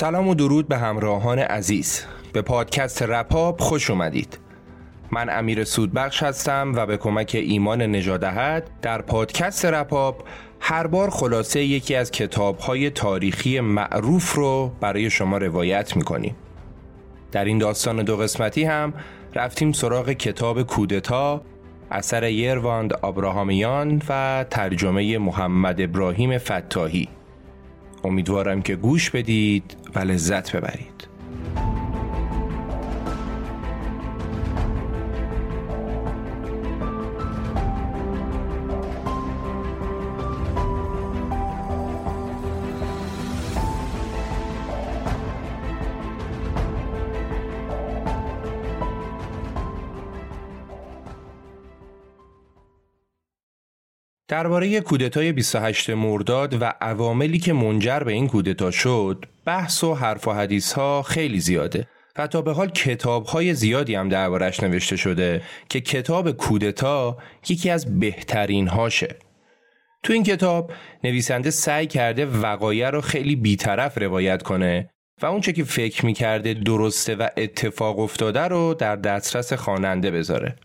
سلام و درود به همراهان عزیز. به پادکست رپاب خوش اومدید. من امیر سودبخش هستم و به کمک ایمان نجادهد در پادکست رپاب هر بار خلاصه یکی از کتابهای تاریخی معروف رو برای شما روایت می‌کنیم. در این داستان دو قسمتی هم رفتیم سراغ کتاب کودتا اثر یرواند آبراهامیان و ترجمه محمد ابراهیم فتاحی. امیدوارم که گوش بدید و لذت ببرید. درباره کودتای 28 مرداد و عواملی که منجر به این کودتا شد بحث و حرف و حدیث ها خیلی زیاده و تا به حال کتاب های زیادی هم دربارش نوشته شده که کتاب کودتا یکی از بهترین هاشه تو این کتاب نویسنده سعی کرده وقایع رو خیلی بیطرف روایت کنه و اونچه که فکر می‌کرده درسته و اتفاق افتاده رو در دسترس خواننده بذاره.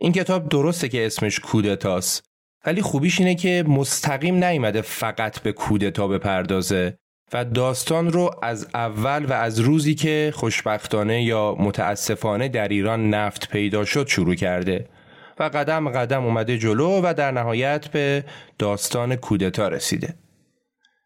این کتاب درسته که اسمش کودتاست ولی خوبیش اینه که مستقیم نیامده فقط به کودتا بپردازه و داستان رو از اول و از روزی که خوشبختانه یا متاسفانه در ایران نفت پیدا شد شروع کرده و قدم قدم اومده جلو و در نهایت به داستان کودتا رسیده.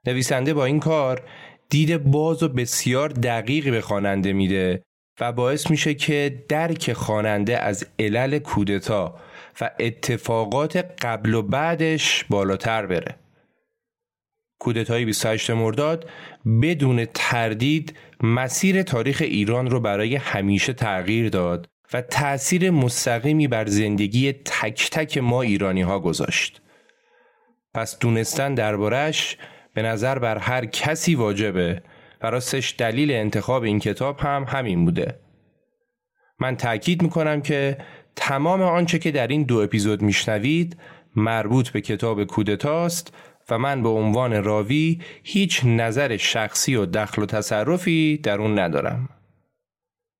نویسنده با این کار دید باز و بسیار دقیقی به خواننده میده و باعث میشه که درک خواننده از علل کودتا و اتفاقات قبل و بعدش بالاتر بره کودتای 28 مرداد بدون تردید مسیر تاریخ ایران رو برای همیشه تغییر داد و تأثیر مستقیمی بر زندگی تک تک ما ایرانی ها گذاشت. پس دونستن دربارش به نظر بر هر کسی واجبه و راستش دلیل انتخاب این کتاب هم همین بوده. من تأکید می‌کنم که تمام آنچه که در این دو اپیزود میشنوید مربوط به کتاب کودتاست و من به عنوان راوی هیچ نظر شخصی و دخل و تصرفی در اون ندارم.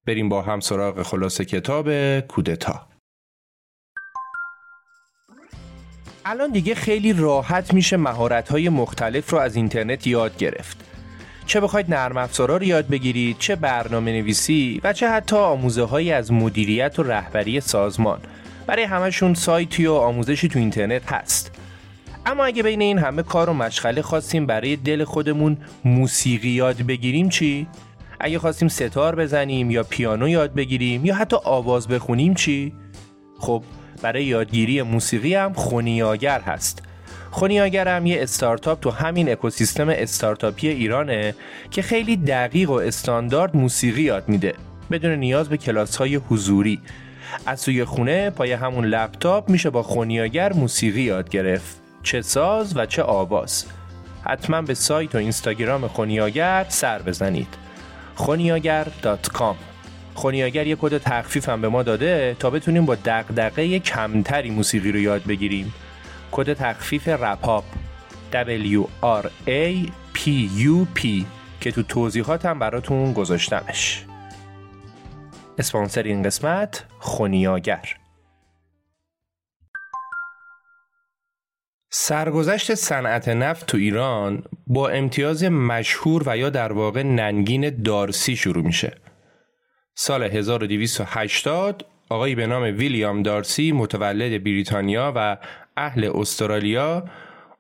بریم با هم سراغ خلاصه کتاب کودتا. الان دیگه خیلی راحت میشه مهارت‌های مختلف رو از اینترنت یاد گرفت. چه بخواید نرم افزارا رو یاد بگیرید چه برنامه نویسی و چه حتی آموزه های از مدیریت و رهبری سازمان برای همشون سایتی و آموزشی تو اینترنت هست اما اگه بین این همه کار و مشغله خواستیم برای دل خودمون موسیقی یاد بگیریم چی؟ اگه خواستیم ستار بزنیم یا پیانو یاد بگیریم یا حتی آواز بخونیم چی؟ خب برای یادگیری موسیقی هم خونیاگر هست خونیاگرم یه استارتاپ تو همین اکوسیستم استارتاپی ایرانه که خیلی دقیق و استاندارد موسیقی یاد میده. بدون نیاز به کلاس های حضوری. از سوی خونه پای همون لپتاپ میشه با خونیاگر موسیقی یاد گرفت. چه ساز و چه آواز. حتما به سایت و اینستاگرام خونیاگر سر بزنید. خونیاگر.com خونیاگر یه کد تخفیف هم به ما داده تا بتونیم با دقدقه کمتری موسیقی رو یاد بگیریم. کد تخفیف رپاپ. P که تو توضیحاتم براتون گذاشتمش. اسپانسر این قسمت خونیاگر. سرگذشت صنعت نفت تو ایران با امتیاز مشهور و یا در واقع ننگین دارسی شروع میشه. سال 1280 آقایی به نام ویلیام دارسی متولد بریتانیا و اهل استرالیا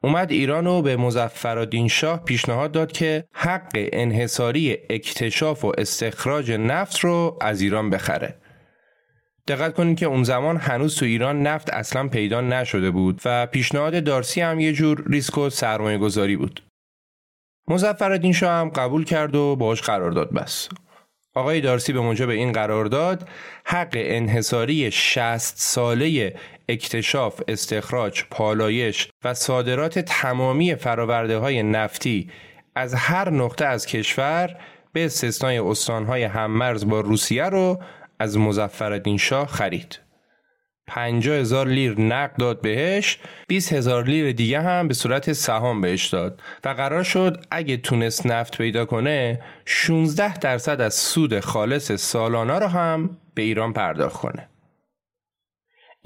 اومد ایران رو به مزفرالدین شاه پیشنهاد داد که حق انحصاری اکتشاف و استخراج نفت رو از ایران بخره. دقت کنید که اون زمان هنوز تو ایران نفت اصلا پیدا نشده بود و پیشنهاد دارسی هم یه جور ریسک و سرمایه گذاری بود. مزفرالدین شاه هم قبول کرد و باش قرارداد بس. آقای دارسی به موجب این قرارداد حق انحصاری 60 ساله اکتشاف، استخراج، پالایش و صادرات تمامی فراورده های نفتی از هر نقطه از کشور به استثنای استانهای هممرز با روسیه رو از مزفردین شاه خرید. 50 هزار لیر نقد داد بهش 20 هزار لیر دیگه هم به صورت سهام بهش داد و قرار شد اگه تونست نفت پیدا کنه 16 درصد از سود خالص سالانه رو هم به ایران پرداخت کنه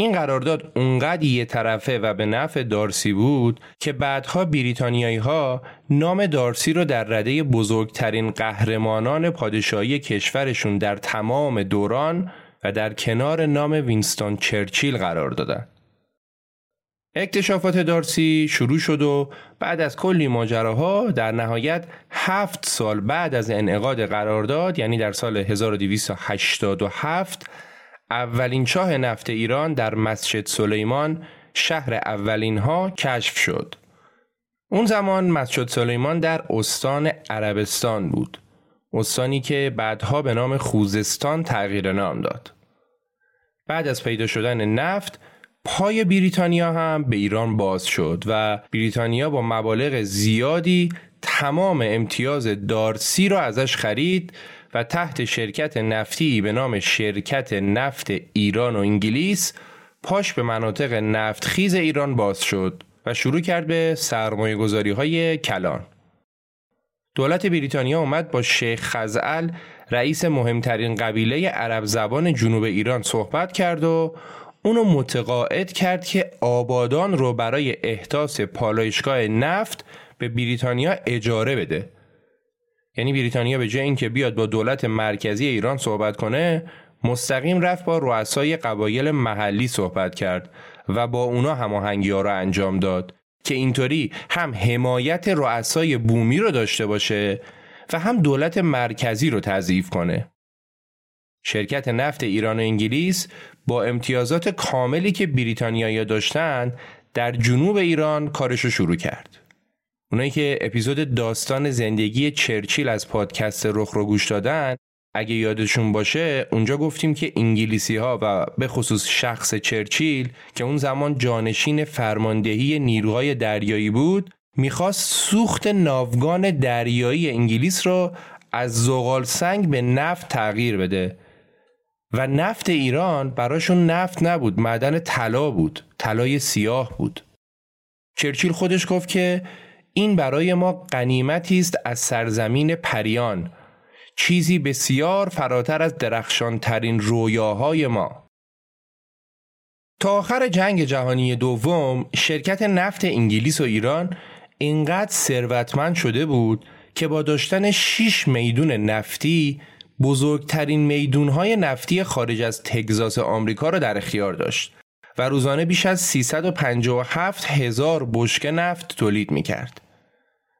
این قرارداد اونقدر یه طرفه و به نفع دارسی بود که بعدها بریتانیایی ها نام دارسی رو در رده بزرگترین قهرمانان پادشاهی کشورشون در تمام دوران و در کنار نام وینستون چرچیل قرار دادن. اکتشافات دارسی شروع شد و بعد از کلی ماجراها در نهایت هفت سال بعد از انعقاد قرارداد یعنی در سال 1287 اولین چاه نفت ایران در مسجد سلیمان شهر اولین ها کشف شد. اون زمان مسجد سلیمان در استان عربستان بود. استانی که بعدها به نام خوزستان تغییر نام داد. بعد از پیدا شدن نفت پای بریتانیا هم به ایران باز شد و بریتانیا با مبالغ زیادی تمام امتیاز دارسی را ازش خرید و تحت شرکت نفتی به نام شرکت نفت ایران و انگلیس پاش به مناطق نفتخیز ایران باز شد و شروع کرد به سرمایه گذاری های کلان. دولت بریتانیا اومد با شیخ خزعل رئیس مهمترین قبیله عرب زبان جنوب ایران صحبت کرد و اونو متقاعد کرد که آبادان رو برای احداث پالایشگاه نفت به بریتانیا اجاره بده یعنی بریتانیا به جای اینکه بیاد با دولت مرکزی ایران صحبت کنه مستقیم رفت با رؤسای قبایل محلی صحبت کرد و با اونا هماهنگی ها رو انجام داد که اینطوری هم حمایت رؤسای بومی رو داشته باشه و هم دولت مرکزی رو تضعیف کنه. شرکت نفت ایران و انگلیس با امتیازات کاملی که بریتانیایی داشتن در جنوب ایران کارش رو شروع کرد. اونایی که اپیزود داستان زندگی چرچیل از پادکست رخ رو گوش دادن اگه یادشون باشه اونجا گفتیم که انگلیسی ها و به خصوص شخص چرچیل که اون زمان جانشین فرماندهی نیروهای دریایی بود می‌خواست سوخت ناوگان دریایی انگلیس را از زغال سنگ به نفت تغییر بده. و نفت ایران براشون نفت نبود معدن طلا بود طلای سیاه بود. چرچیل خودش گفت که این برای ما قنیمتی است از سرزمین پریان چیزی بسیار فراتر از درخشان ترین رویاهای ما تا آخر جنگ جهانی دوم شرکت نفت انگلیس و ایران اینقدر ثروتمند شده بود که با داشتن 6 میدون نفتی بزرگترین میدونهای نفتی خارج از تگزاس آمریکا را در اختیار داشت و روزانه بیش از 357 هزار بشکه نفت تولید می کرد.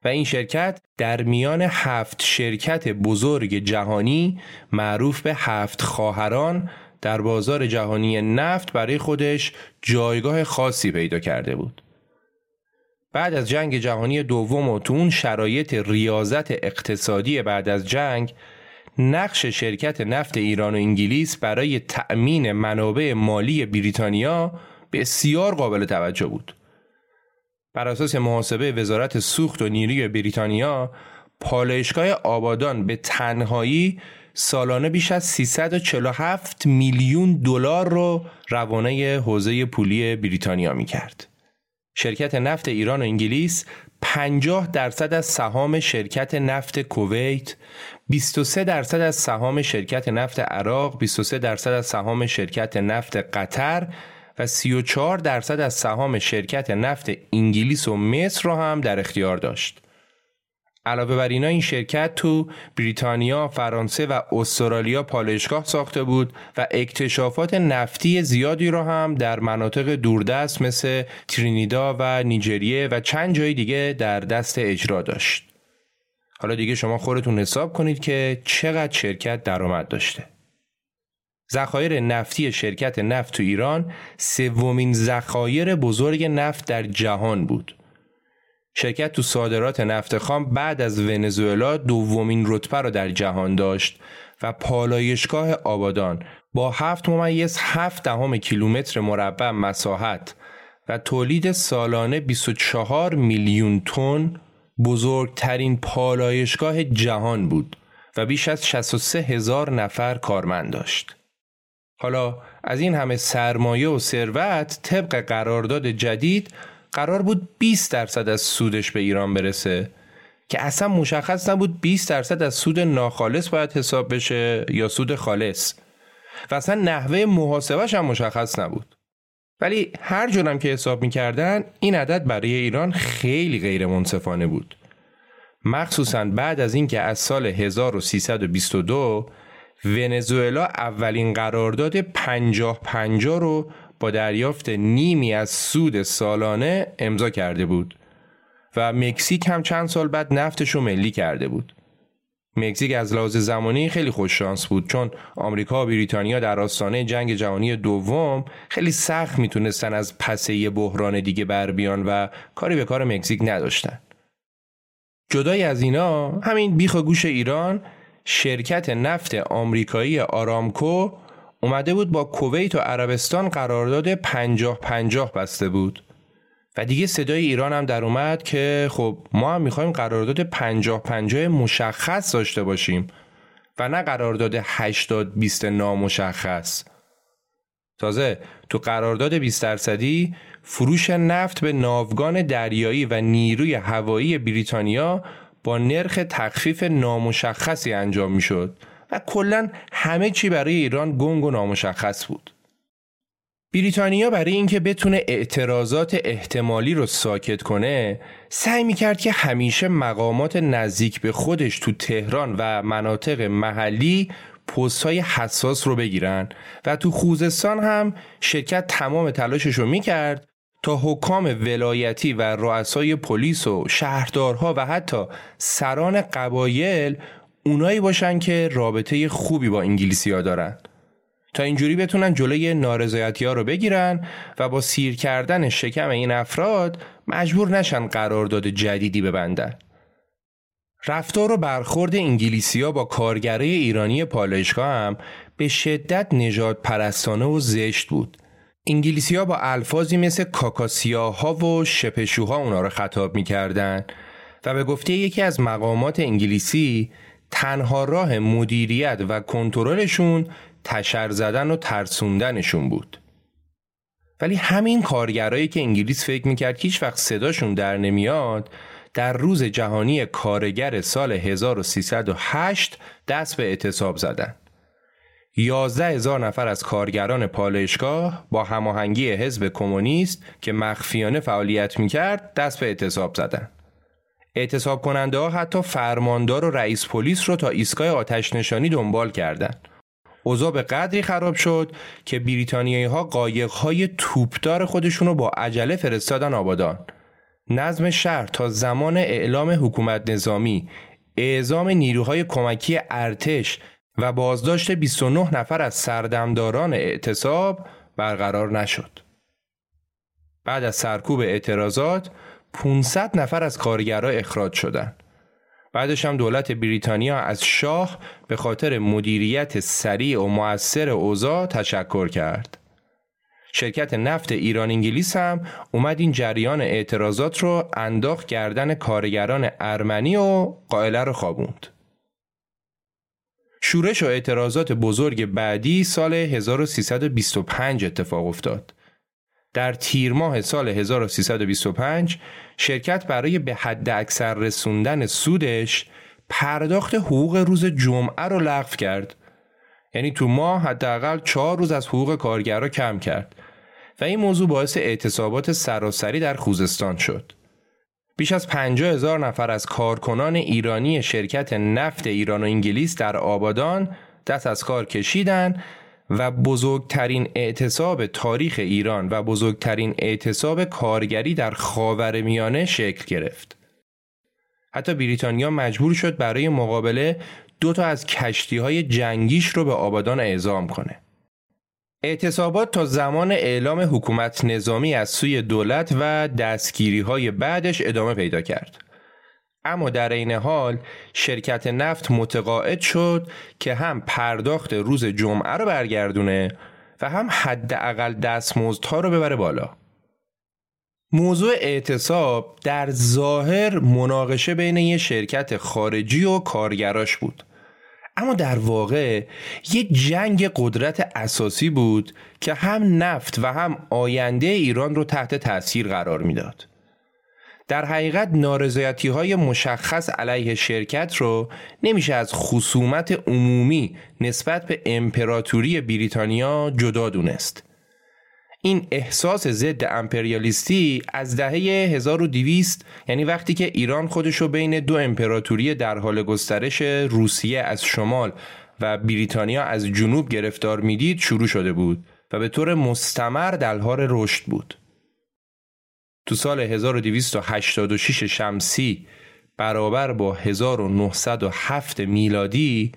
و این شرکت در میان هفت شرکت بزرگ جهانی معروف به هفت خواهران در بازار جهانی نفت برای خودش جایگاه خاصی پیدا کرده بود. بعد از جنگ جهانی دوم و تو اون شرایط ریاضت اقتصادی بعد از جنگ نقش شرکت نفت ایران و انگلیس برای تأمین منابع مالی بریتانیا بسیار قابل توجه بود. بر اساس محاسبه وزارت سوخت و نیروی بریتانیا پالایشگاه آبادان به تنهایی سالانه بیش از 347 میلیون دلار رو روانه حوزه پولی بریتانیا می کرد. شرکت نفت ایران و انگلیس 50 درصد از سهام شرکت نفت کویت 23 درصد از سهام شرکت نفت عراق 23 درصد از سهام شرکت نفت قطر و 34 درصد از سهام شرکت نفت انگلیس و مصر را هم در اختیار داشت. علاوه بر اینا این شرکت تو بریتانیا، فرانسه و استرالیا پالایشگاه ساخته بود و اکتشافات نفتی زیادی را هم در مناطق دوردست مثل ترینیدا و نیجریه و چند جای دیگه در دست اجرا داشت. حالا دیگه شما خودتون حساب کنید که چقدر شرکت درآمد داشته. ذخایر نفتی شرکت نفت تو ایران سومین ذخایر بزرگ نفت در جهان بود. شرکت تو صادرات نفت خام بعد از ونزوئلا دومین رتبه را در جهان داشت و پالایشگاه آبادان با هفت ممیز هفت دهم کیلومتر مربع مساحت و تولید سالانه 24 میلیون تن بزرگترین پالایشگاه جهان بود و بیش از 63 هزار نفر کارمند داشت. حالا از این همه سرمایه و ثروت طبق قرارداد جدید قرار بود 20 درصد از سودش به ایران برسه که اصلا مشخص نبود 20 درصد از سود ناخالص باید حساب بشه یا سود خالص. و اصلا نحوه محاسبش هم مشخص نبود. ولی هر جورم که حساب می‌کردن این عدد برای ایران خیلی غیر منصفانه بود. مخصوصا بعد از اینکه از سال 1322 ونزوئلا اولین قرارداد 50 50 رو با دریافت نیمی از سود سالانه امضا کرده بود و مکزیک هم چند سال بعد نفتش رو ملی کرده بود. مکزیک از لحاظ زمانی خیلی خوش شانس بود چون آمریکا و بریتانیا در آستانه جنگ جهانی دوم خیلی سخت می‌تونستن از پسه بحران دیگه بر بیان و کاری به کار مکزیک نداشتن. جدای از اینا همین بیخ گوش ایران شرکت نفت آمریکایی آرامکو اومده بود با کویت و عربستان قرارداد پنجاه پنجاه بسته بود. و دیگه صدای ایران هم در اومد که خب ما هم می‌خوایم قرارداد پنجاه پنجاه مشخص داشته باشیم و نه قرارداد 80 20 نامشخص. تازه تو قرارداد 20 درصدی فروش نفت به ناوگان دریایی و نیروی هوایی بریتانیا با نرخ تخفیف نامشخصی انجام می‌شد و کلا همه چی برای ایران گنگ و نامشخص بود. بریتانیا برای اینکه بتونه اعتراضات احتمالی رو ساکت کنه سعی می‌کرد که همیشه مقامات نزدیک به خودش تو تهران و مناطق محلی پست های حساس رو بگیرن و تو خوزستان هم شرکت تمام تلاشش رو می‌کرد تا حکام ولایتی و رؤسای پلیس و شهردارها و حتی سران قبایل اونایی باشن که رابطه خوبی با انگلیسی ها دارن تا اینجوری بتونن جلوی نارضایتی ها رو بگیرن و با سیر کردن شکم این افراد مجبور نشن قرارداد جدیدی ببندن. رفتار و برخورد انگلیسی ها با کارگرای ایرانی پالایشگاه هم به شدت نجات پرستانه و زشت بود. انگلیسی ها با الفاظی مثل کاکاسیاها و شپشوها اونا رو خطاب می‌کردن و به گفته یکی از مقامات انگلیسی تنها راه مدیریت و کنترلشون تشر زدن و ترسوندنشون بود. ولی همین کارگرایی که انگلیس فکر می‌کرد هیچ وقت صداشون در نمیاد در روز جهانی کارگر سال 1308 دست به اعتصاب زدن. 11 هزار نفر از کارگران پالایشگاه با هماهنگی حزب کمونیست که مخفیانه فعالیت می‌کرد دست به اعتصاب زدند. اعتصاب کننده ها حتی فرماندار و رئیس پلیس رو تا ایستگاه آتش نشانی دنبال کردند. اوضاع به قدری خراب شد که بریتانیایی ها قایق های توپدار خودشون رو با عجله فرستادن آبادان. نظم شهر تا زمان اعلام حکومت نظامی اعزام نیروهای کمکی ارتش و بازداشت 29 نفر از سردمداران اعتصاب برقرار نشد. بعد از سرکوب اعتراضات 500 نفر از کارگرها اخراج شدند. بعدش هم دولت بریتانیا از شاه به خاطر مدیریت سریع و موثر اوضاع تشکر کرد. شرکت نفت ایران انگلیس هم اومد این جریان اعتراضات رو انداخت گردن کارگران ارمنی و قائله رو خوابوند. شورش و اعتراضات بزرگ بعدی سال 1325 اتفاق افتاد. در تیر ماه سال 1325 شرکت برای به حد اکثر رسوندن سودش پرداخت حقوق روز جمعه رو لغو کرد. یعنی تو ماه حداقل چهار روز از حقوق کارگرها کم کرد و این موضوع باعث اعتصابات سراسری در خوزستان شد. بیش از 50 هزار نفر از کارکنان ایرانی شرکت نفت ایران و انگلیس در آبادان دست از کار کشیدن و بزرگترین اعتصاب تاریخ ایران و بزرگترین اعتصاب کارگری در خاور میانه شکل گرفت. حتی بریتانیا مجبور شد برای مقابله دو تا از کشتی های جنگیش رو به آبادان اعزام کنه. اعتصابات تا زمان اعلام حکومت نظامی از سوی دولت و دستگیری های بعدش ادامه پیدا کرد. اما در این حال شرکت نفت متقاعد شد که هم پرداخت روز جمعه رو برگردونه و هم حداقل دستمزدها رو ببره بالا. موضوع اعتصاب در ظاهر مناقشه بین یه شرکت خارجی و کارگراش بود. اما در واقع یک جنگ قدرت اساسی بود که هم نفت و هم آینده ایران رو تحت تاثیر قرار می‌داد. در حقیقت نارضایتی های مشخص علیه شرکت رو نمیشه از خصومت عمومی نسبت به امپراتوری بریتانیا جدا دونست. این احساس ضد امپریالیستی از دهه 1200 یعنی وقتی که ایران خودشو بین دو امپراتوری در حال گسترش روسیه از شمال و بریتانیا از جنوب گرفتار می‌دید شروع شده بود و به طور مستمر حال رشد بود. تو سال 1286 شمسی برابر با 1907 میلادی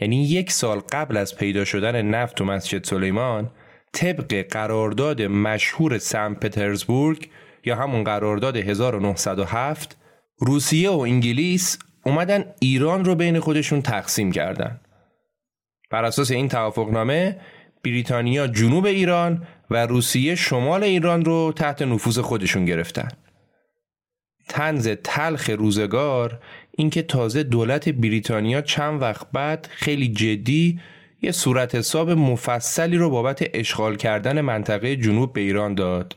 یعنی یک سال قبل از پیدا شدن نفت و مسجد سلیمان طبق قرارداد مشهور سن پترزبورگ یا همون قرارداد 1907 روسیه و انگلیس اومدن ایران رو بین خودشون تقسیم کردن. بر اساس این توافقنامه بریتانیا جنوب ایران و روسیه شمال ایران رو تحت نفوذ خودشون گرفتن. تنز تلخ روزگار اینکه تازه دولت بریتانیا چند وقت بعد خیلی جدی یه صورت حساب مفصلی رو بابت اشغال کردن منطقه جنوب به ایران داد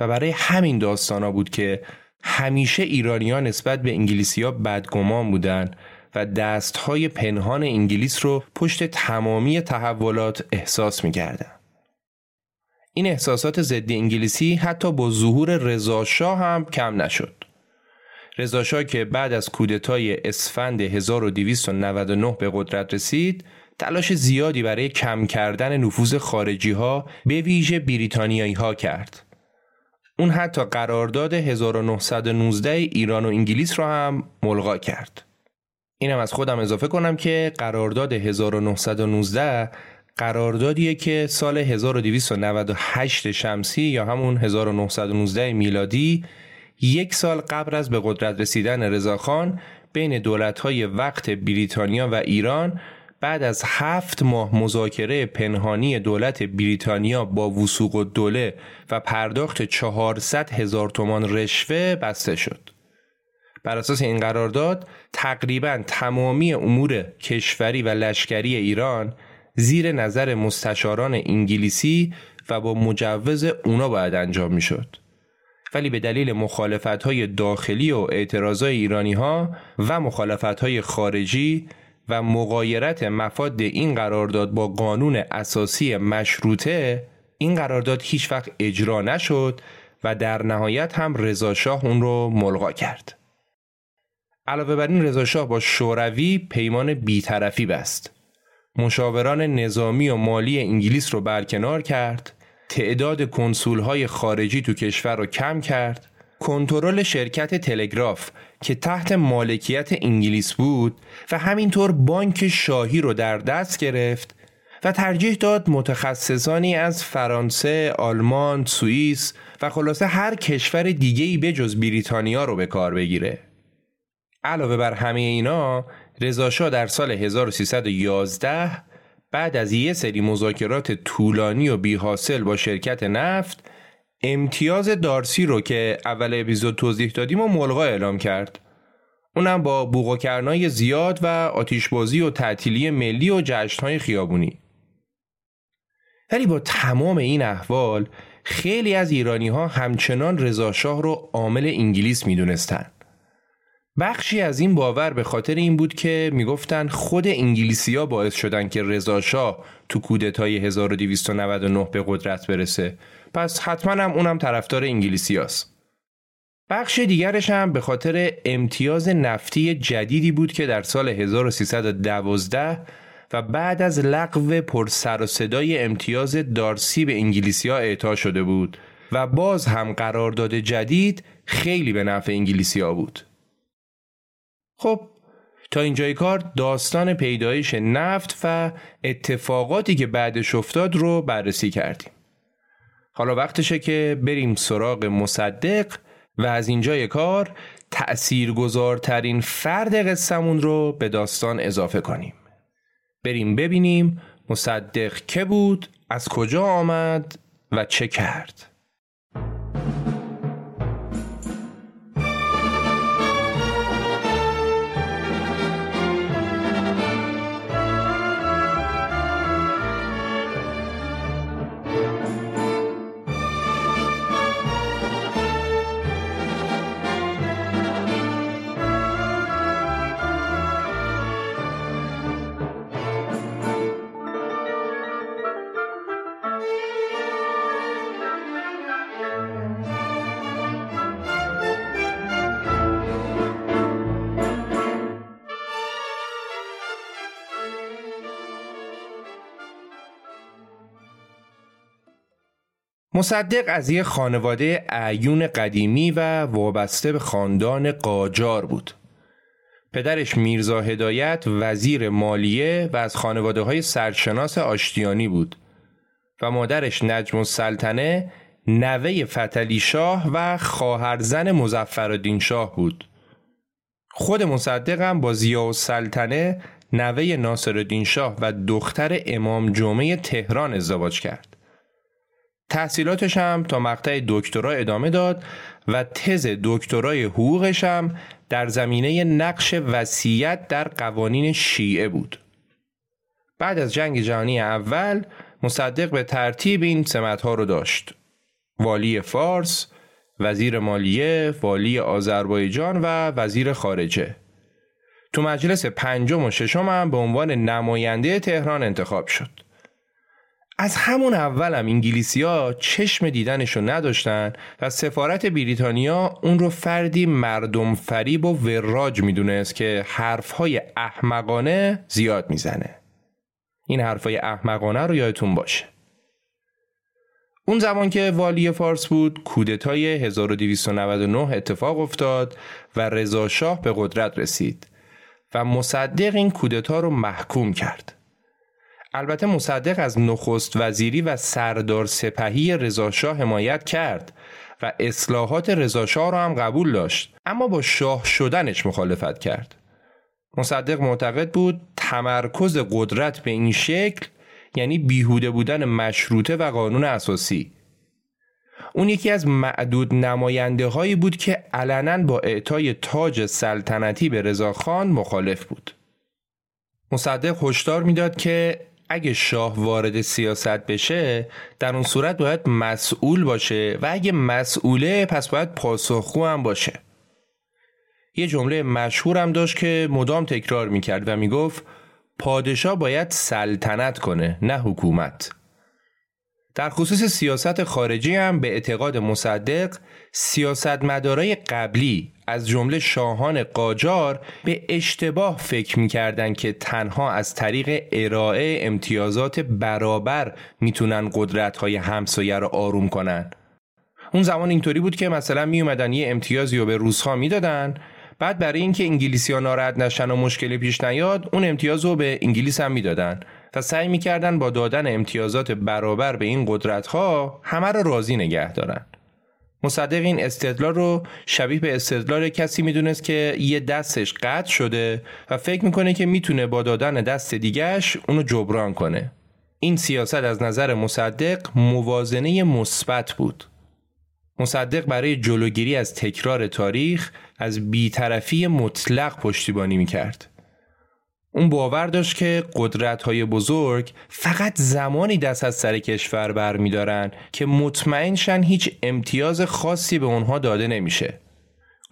و برای همین داستانا بود که همیشه ایرانیا نسبت به انگلیسیا بدگمان بودن و دستهای پنهان انگلیس رو پشت تمامی تحولات احساس می‌کردن. این احساسات ضد انگلیسی حتی با ظهور رضاشاه هم کم نشد. رضاشاه که بعد از کودتای اسفند 1299 به قدرت رسید تلاش زیادی برای کم کردن نفوذ خارجی ها به ویژه بریتانیایی ها کرد. اون حتی قرارداد 1919 ایران و انگلیس را هم ملغا کرد. اینم از خودم اضافه کنم که قرارداد 1919 قراردادیه که سال 1298 شمسی یا همون 1919 میلادی یک سال قبل از به قدرت رسیدن رضاخان بین دولت‌های وقت بریتانیا و ایران بعد از هفت ماه مذاکره پنهانی دولت بریتانیا با وسوق و دوله و پرداخت 400 هزار تومان رشوه بسته شد. بر اساس این قرارداد تقریبا تمامی امور کشوری و لشکری ایران زیر نظر مستشاران انگلیسی و با مجوز اونا باید انجام می شد. ولی به دلیل مخالفت های داخلی و اعتراضای ایرانی ها و مخالفت های خارجی و مقایرت مفاد این قرارداد با قانون اساسی مشروطه این قرارداد هیچ وقت اجرا نشد و در نهایت هم رضاشاه اون رو ملغا کرد. علاوه بر این رضاشاه با شوروی پیمان بیطرفی بست. مشاوران نظامی و مالی انگلیس رو برکنار کرد، تعداد کنسولهای خارجی تو کشور رو کم کرد، کنترل شرکت تلگراف که تحت مالکیت انگلیس بود و همینطور بانک شاهی رو در دست گرفت و ترجیح داد متخصصانی از فرانسه، آلمان، سوئیس و خلاصه هر کشور دیگه‌ای جز بریتانیا رو به کار بگیره. علاوه بر همه اینا رضاشاه در سال 1311 بعد از یه سری مذاکرات طولانی و بیحاصل با شرکت نفت امتیاز دارسی رو که اول اپیزود توضیح دادیم و ملغا اعلام کرد. اونم با بوق و زیاد و آتیشبازی و تعطیلی ملی و جشنهای خیابونی. ولی با تمام این احوال خیلی از ایرانی ها همچنان رضاشاه رو عامل انگلیس می‌دونستن. بخشی از این باور به خاطر این بود که می‌گفتن خود انگلیسیا باعث شدن که رضا شاه تو کودتای 1299 به قدرت برسه. پس حتما هم اونم طرفدار انگلیسیاست بخش دیگرش هم به خاطر امتیاز نفتی جدیدی بود که در سال 1312 و بعد از لغو پر سر و صدای امتیاز دارسی به انگلیسیا اعطا شده بود و باز هم قرارداد جدید خیلی به نفع انگلیسیا بود. خب تا اینجای کار داستان پیدایش نفت و اتفاقاتی که بعدش افتاد رو بررسی کردیم. حالا وقتشه که بریم سراغ مصدق و از اینجای کار تأثیرگذارترین فرد قصمون رو به داستان اضافه کنیم. بریم ببینیم مصدق که بود، از کجا آمد و چه کرد. مصدق از یه خانواده عیون قدیمی و وابسته به خاندان قاجار بود. پدرش میرزا هدایت وزیر مالیه و از خانواده های سرشناس آشتیانی بود و مادرش نجم السلطنه نوه فتلی شاه و خواهرزن مزفر شاه بود. خود مصدق هم با زیا سلطنه نوه ناصر شاه و دختر امام جمعه تهران ازدواج کرد. تحصیلاتش هم تا مقطع دکترا ادامه داد و تز دکترای حقوقش هم در زمینه نقش وصیت در قوانین شیعه بود. بعد از جنگ جهانی اول مصدق به ترتیب این ها رو داشت. والی فارس، وزیر مالیه، والی آذربایجان و وزیر خارجه. تو مجلس پنجم و ششم هم به عنوان نماینده تهران انتخاب شد. از همون اولم هم انگلیسیا چشم دیدنشو نداشتن و سفارت بریتانیا اون رو فردی مردم فریب و وراج می‌دونست که حرفهای احمقانه زیاد می‌زنه. این حرفهای احمقانه رو یادتون باشه. اون زمان که والی فارس بود کودتای 1299 اتفاق افتاد و رضا شاه به قدرت رسید و مصدق این کودتا رو محکوم کرد. البته مصدق از نخست وزیری و سردار سپهی رضاشاه حمایت کرد و اصلاحات رضاشاه را هم قبول داشت اما با شاه شدنش مخالفت کرد. مصدق معتقد بود تمرکز قدرت به این شکل یعنی بیهوده بودن مشروطه و قانون اساسی. اون یکی از معدود نماینده هایی بود که علنا با اعطای تاج سلطنتی به رضاخان مخالف بود. مصدق هشدار می‌داد که اگه شاه وارد سیاست بشه در اون صورت باید مسئول باشه و اگه مسئوله پس باید پاسخگو هم باشه. یه جمله مشهور هم داشت که مدام تکرار می‌کرد و می‌گفت پادشاه باید سلطنت کنه نه حکومت. در خصوص سیاست خارجی هم به اعتقاد مصدق سیاستمدارای قبلی از جمله شاهان قاجار به اشتباه فکر می‌کردن که تنها از طریق ارائه امتیازات برابر می‌تونن قدرت‌های همسایه رو آروم کنن. اون زمان اینطوری بود که مثلا می اومدن یه امتیازی رو به روسها می‌دادن بعد برای اینکه انگلیسی ها ناراحت نشن و مشکلی پیش نیاد اون امتیاز رو به انگلیس هم می‌دادن و سعی می‌کردن با دادن امتیازات برابر به این قدرت ها همه رو راضی نگه دارن مصدق این استدلال رو شبیه به استدلال کسی می‌دونست که یه دستش قطع شده و فکر می‌کنه که می‌تونه با دادن دست دیگهش اونو جبران کنه. این سیاست از نظر مصدق موازنه مثبت بود. مصدق برای جلوگیری از تکرار تاریخ از بیطرفی مطلق پشتیبانی می‌کرد. اون باور داشت که قدرت های بزرگ فقط زمانی دست از سر کشور برمیدارن که مطمئن شن هیچ امتیاز خاصی به اونها داده نمیشه.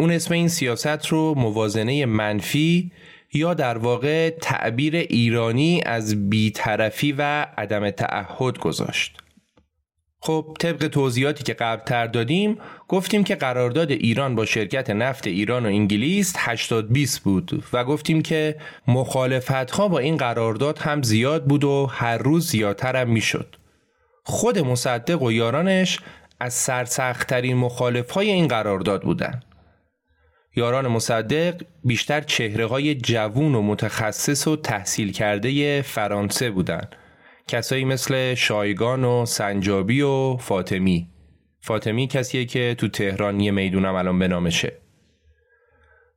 اون اسم این سیاست رو موازنه منفی یا در واقع تعبیر ایرانی از بیطرفی و عدم تعهد گذاشت. خب طبق توضیحاتی که قبل تر دادیم گفتیم که قرارداد ایران با شرکت نفت ایران و انگلیس 80 20 بود و گفتیم که مخالفت ها با این قرارداد هم زیاد بود و هر روز زیادتر هم می‌شد. خود مصدق و یارانش از سرسختترین مخالف های این قرارداد بودند. یاران مصدق بیشتر چهره های جوون و متخصص و تحصیل کرده فرانسه بودند کسایی مثل شایگان و سنجابی و فاطمی فاطمی کسیه که تو تهران یه می‌دونم الان به نامشه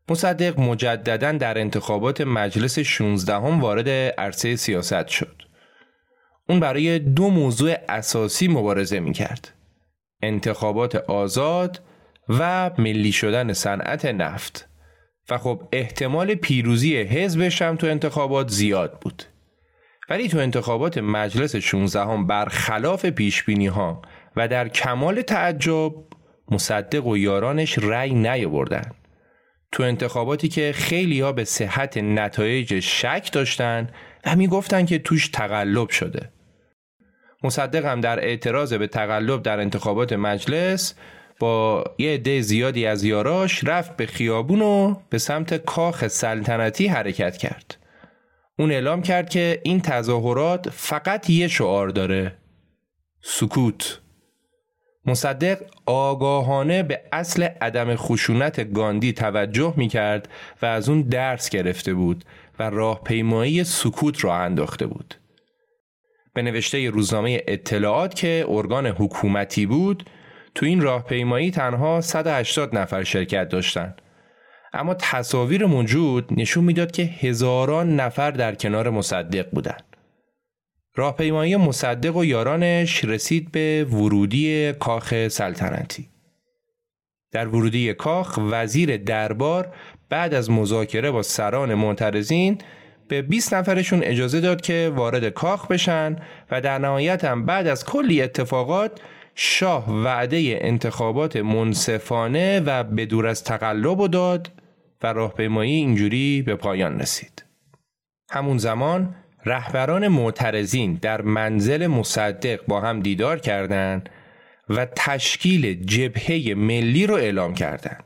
مصدق مجددا در انتخابات مجلس 16 هم وارد عرصه سیاست شد. اون برای دو موضوع اساسی مبارزه می کرد. انتخابات آزاد و ملی شدن صنعت نفت و خب احتمال پیروزی حزبش هم تو انتخابات زیاد بود. ولی تو انتخابات مجلس 16 هم برخلاف پیش ها و در کمال تعجب مصدق و یارانش رأی نیاوردن. تو انتخاباتی که خیلی ها به صحت نتایج شک داشتن و می‌گفتن که توش تقلب شده. مصدق هم در اعتراض به تقلب در انتخابات مجلس با یه عده زیادی از یاراش رفت به خیابون و به سمت کاخ سلطنتی حرکت کرد. اون اعلام کرد که این تظاهرات فقط یه شعار داره. سکوت. مصدق آگاهانه به اصل عدم خشونت گاندی توجه می کرد و از اون درس گرفته بود و راهپیمایی سکوت را انداخته بود. به نوشته روزنامه اطلاعات که ارگان حکومتی بود تو این راهپیمایی تنها 180 نفر شرکت داشتند اما تصاویر موجود نشون می‌داد که هزاران نفر در کنار مصدق بودند. راهپیمایی مصدق و یارانش رسید به ورودی کاخ سلطنتی. در ورودی کاخ وزیر دربار بعد از مذاکره با سران معترضین به 20 نفرشون اجازه داد که وارد کاخ بشن و در نهایت هم بعد از کلی اتفاقات شاه وعده انتخابات منصفانه و بدور از تقلب داد و راهپیمایی اینجوری به پایان رسید. همون زمان رهبران معترضین در منزل مصدق با هم دیدار کردند و تشکیل جبهه ملی رو اعلام کردند.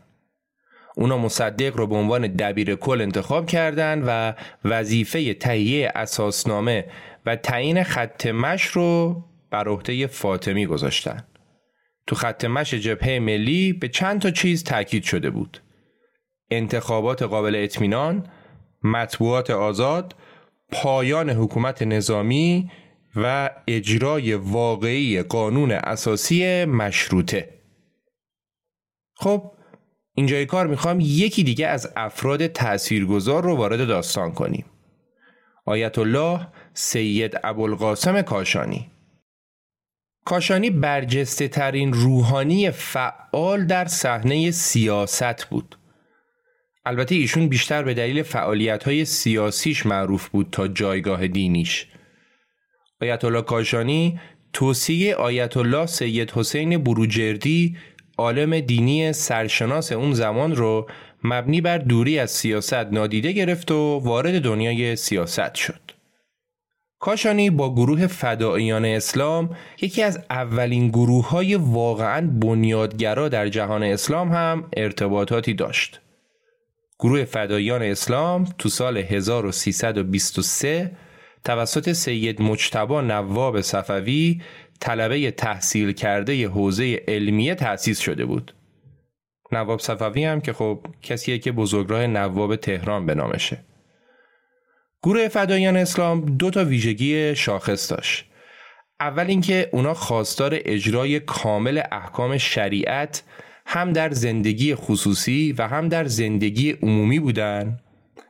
اونا مصدق رو به عنوان دبیر کل انتخاب کردند و وظیفه تهیه اساسنامه و تعیین خط مش رو بر عهده فاطمی گذاشتن. تو خط مش جبهه ملی به چند تا چیز تاکید شده بود. انتخابات قابل اطمینان، مطبوعات آزاد، پایان حکومت نظامی و اجرای واقعی قانون اساسی مشروطه. خب اینجای کار می‌خوام یکی دیگه از افراد تاثیرگذار رو وارد داستان کنیم. آیت الله سید ابوالقاسم کاشانی کاشانی برجسته ترین روحانی فعال در صحنه سیاست بود. البته ایشون بیشتر به دلیل فعالیت های سیاسیش معروف بود تا جایگاه دینیش. آیت الله کاشانی توصیه آیت الله سید حسین بروجردی عالم دینی سرشناس اون زمان رو مبنی بر دوری از سیاست نادیده گرفت و وارد دنیای سیاست شد. کاشانی با گروه فداییان اسلام یکی از اولین گروه های واقعا بنیادگرا در جهان اسلام هم ارتباطاتی داشت. گروه فدایان اسلام تو سال 1323 توسط سید مجتبا نواب صفوی طلبه تحصیل کرده حوزه علمیه تأسیس شده بود. نواب صفوی هم که خب کسیه که بزرگراه نواب تهران به نامشه. گروه فدایان اسلام دو تا ویژگی شاخص داشت. اول اینکه اونا خواستار اجرای کامل احکام شریعت هم در زندگی خصوصی و هم در زندگی عمومی بودن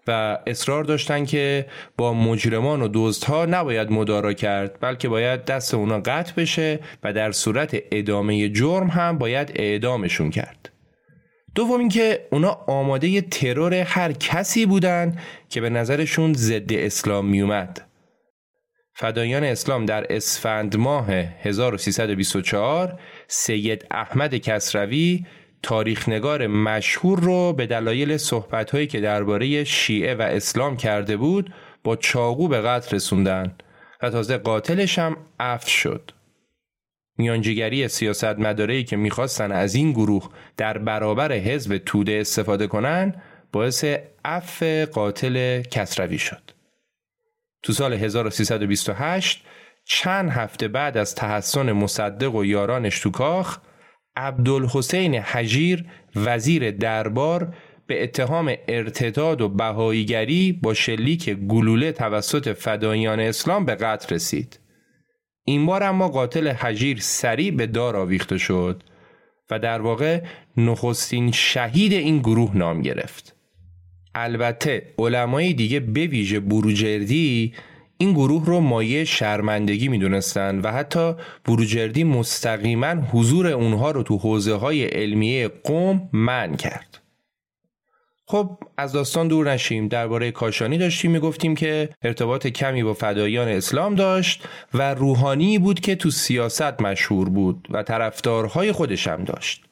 و اصرار داشتن که با مجرمان و دزدها نباید مدارا کرد بلکه باید دست اونا قطع بشه و در صورت ادامه جرم هم باید اعدامشون کرد. دوم اینکه اونا آماده ترور هر کسی بودن که به نظرشون ضد اسلام میومد فدایان اسلام در اسفند ماه 1324 سید احمد کسروی تاریخنگار مشهور رو به دلایل صحبتهایی که درباره شیعه و اسلام کرده بود با چاقو به قتل رسوندن و تازه قاتلش هم عفو شد. میانجیگری سیاست مدارهی که می‌خواستن از این گروه در برابر حزب توده استفاده کنن باعث عفو قاتل کسروی شد. تو سال 1328 چند هفته بعد از تحسن مصدق و یارانش تو کاخ عبدالحسین حجیر وزیر دربار به اتهام ارتداد و بهاییگری با شلیک گلوله توسط فدایان اسلام به قتل رسید. این بار اما قاتل حجیر سریع به دار آویخته شد و در واقع نخستین شهید این گروه نام گرفت. البته علمای دیگه به ویژه بروجردی این گروه رو مایه شرمندگی می‌دونستند و حتی بروجردی مستقیما حضور اونها رو تو حوزه های علمیه قوم من کرد. خب از داستان دور نشیم درباره کاشانی داشتیم می‌گفتیم که ارتباط کمی با فدایان اسلام داشت و روحانی بود که تو سیاست مشهور بود و طرفدارهای خودش هم داشت.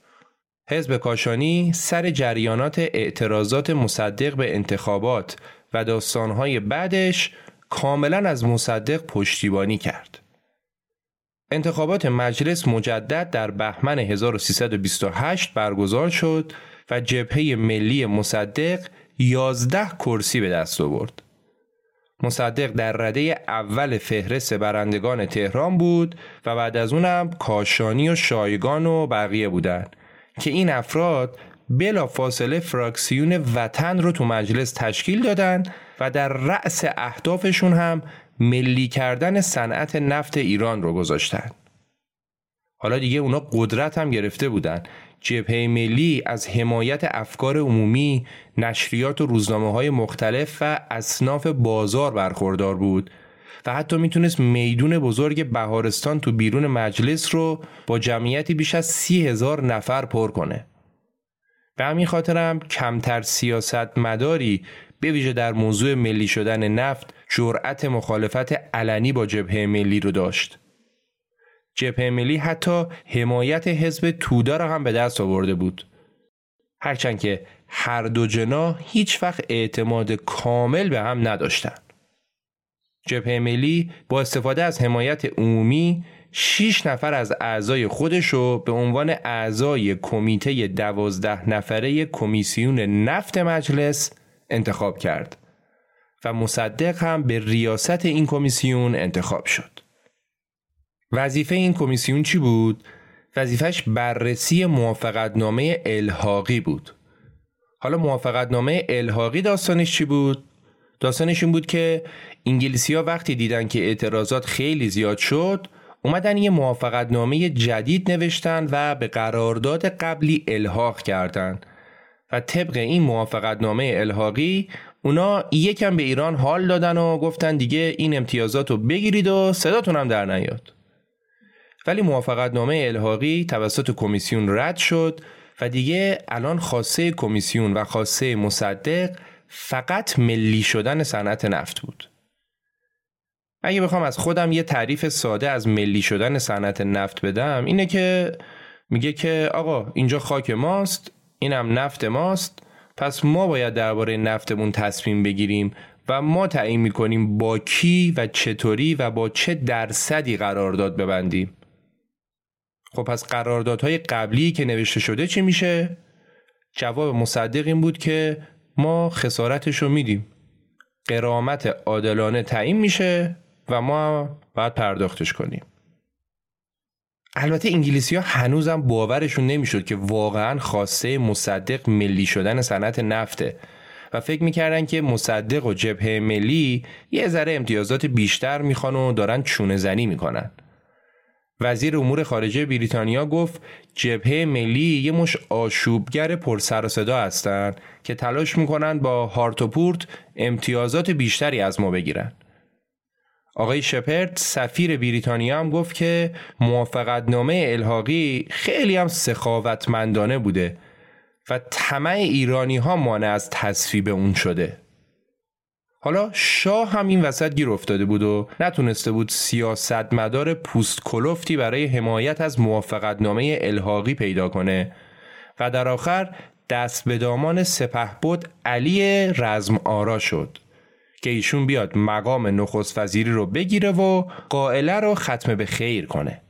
حزب کاشانی سر جریانات اعتراضات مصدق به انتخابات و داستانهای بعدش کاملا از مصدق پشتیبانی کرد. انتخابات مجلس مجدد در بهمن 1328 برگزار شد و جبهه ملی مصدق 11 کرسی به دست آورد. مصدق در رده اول فهرست برندگان تهران بود و بعد از اونم کاشانی و شایگان و بقیه بودند که این افراد بلا فاصله فراکسیون وطن رو تو مجلس تشکیل دادن و در رأس اهدافشون هم ملی کردن صنعت نفت ایران رو گذاشتن. حالا دیگه اونا قدرت هم گرفته بودن. جبهه ملی از حمایت افکار عمومی، نشریات و روزنامه های مختلف و اصناف بازار برخوردار بود و حتی می‌تونست میدون بزرگ بهارستان تو بیرون مجلس رو با جمعیتی بیش از سی هزار نفر پر کنه. به همین خاطرم کمتر سیاست مداری به ویژه در موضوع ملی شدن نفت جرأت مخالفت علنی با جبهه ملی رو داشت. جبهه ملی حتی حمایت حزب توده را هم به دست آورده بود. هرچند که هر دو جنا هیچ وقت اعتماد کامل به هم نداشتند. جبهه ملی با استفاده از حمایت عمومی 6 نفر از اعضای خودش رو به عنوان اعضای کمیته دوازده نفره کمیسیون نفت مجلس انتخاب کرد و مصدق هم به ریاست این کمیسیون انتخاب شد. وظیفه این کمیسیون چی بود؟ وظیفش بررسی موافقتنامه الحاقی بود. حالا موافقتنامه الحاقی داستانش چی بود؟ داستانش این بود که انگلیسی ها وقتی دیدن که اعتراضات خیلی زیاد شد اومدن یه موافقتنامه جدید نوشتن و به قرارداد قبلی الحاق کردند و طبق این موافقتنامه الحاقی اونا یکم به ایران حال دادن و گفتن دیگه این امتیازات رو بگیرید و صداتون هم در نیاد. ولی موافقتنامه الحاقی توسط کمیسیون رد شد و دیگه الان خاصه کمیسیون و خاصه مصدق فقط ملی شدن صنعت نفت بود. اگه بخوام از خودم یه تعریف ساده از ملی شدن صنعت نفت بدم اینه که میگه که آقا اینجا خاک ماست اینم نفت ماست پس ما باید درباره نفتمون تصمیم بگیریم و ما تعیین می‌کنیم با کی و چطوری و با چه درصدی قرارداد ببندیم خب پس قراردادهای قبلی که نوشته شده چی میشه؟ جواب مصدق این بود که ما خسارتش رو میدیم قرامت عادلانه تعیین میشه و ما باید پرداختش کنیم البته انگلیسی ها هنوزم باورشون نمی‌شد که واقعا خواسته مصدق ملی شدن صنعت نفته و فکر می‌کردن که مصدق و جبهه ملی یه ذره امتیازات بیشتر می‌خوان و دارن چونه زنی می‌کنن وزیر امور خارجه بریتانیا گفت جبهه ملی یه مش آشوبگر پر سر و صدا هستن که تلاش می‌کنن با هارت و پورت امتیازات بیشتری از ما بگیرن. آقای شپرد سفیر بریتانیا هم گفت که موافقتنامه الحاقی خیلی هم سخاوتمندانه بوده و طمع ایرانی ها مانع از تصویب اون شده. حالا شاه هم این وسط گیر افتاده بود و نتونسته بود سیاستمدار پوست کلفتی برای حمایت از موافقتنامه الحاقی پیدا کنه و در آخر دست به دامان بود علی رزم آرا شد که ایشون بیاد مقام نخست وزیری رو بگیره و قائله رو ختم به خیر کنه.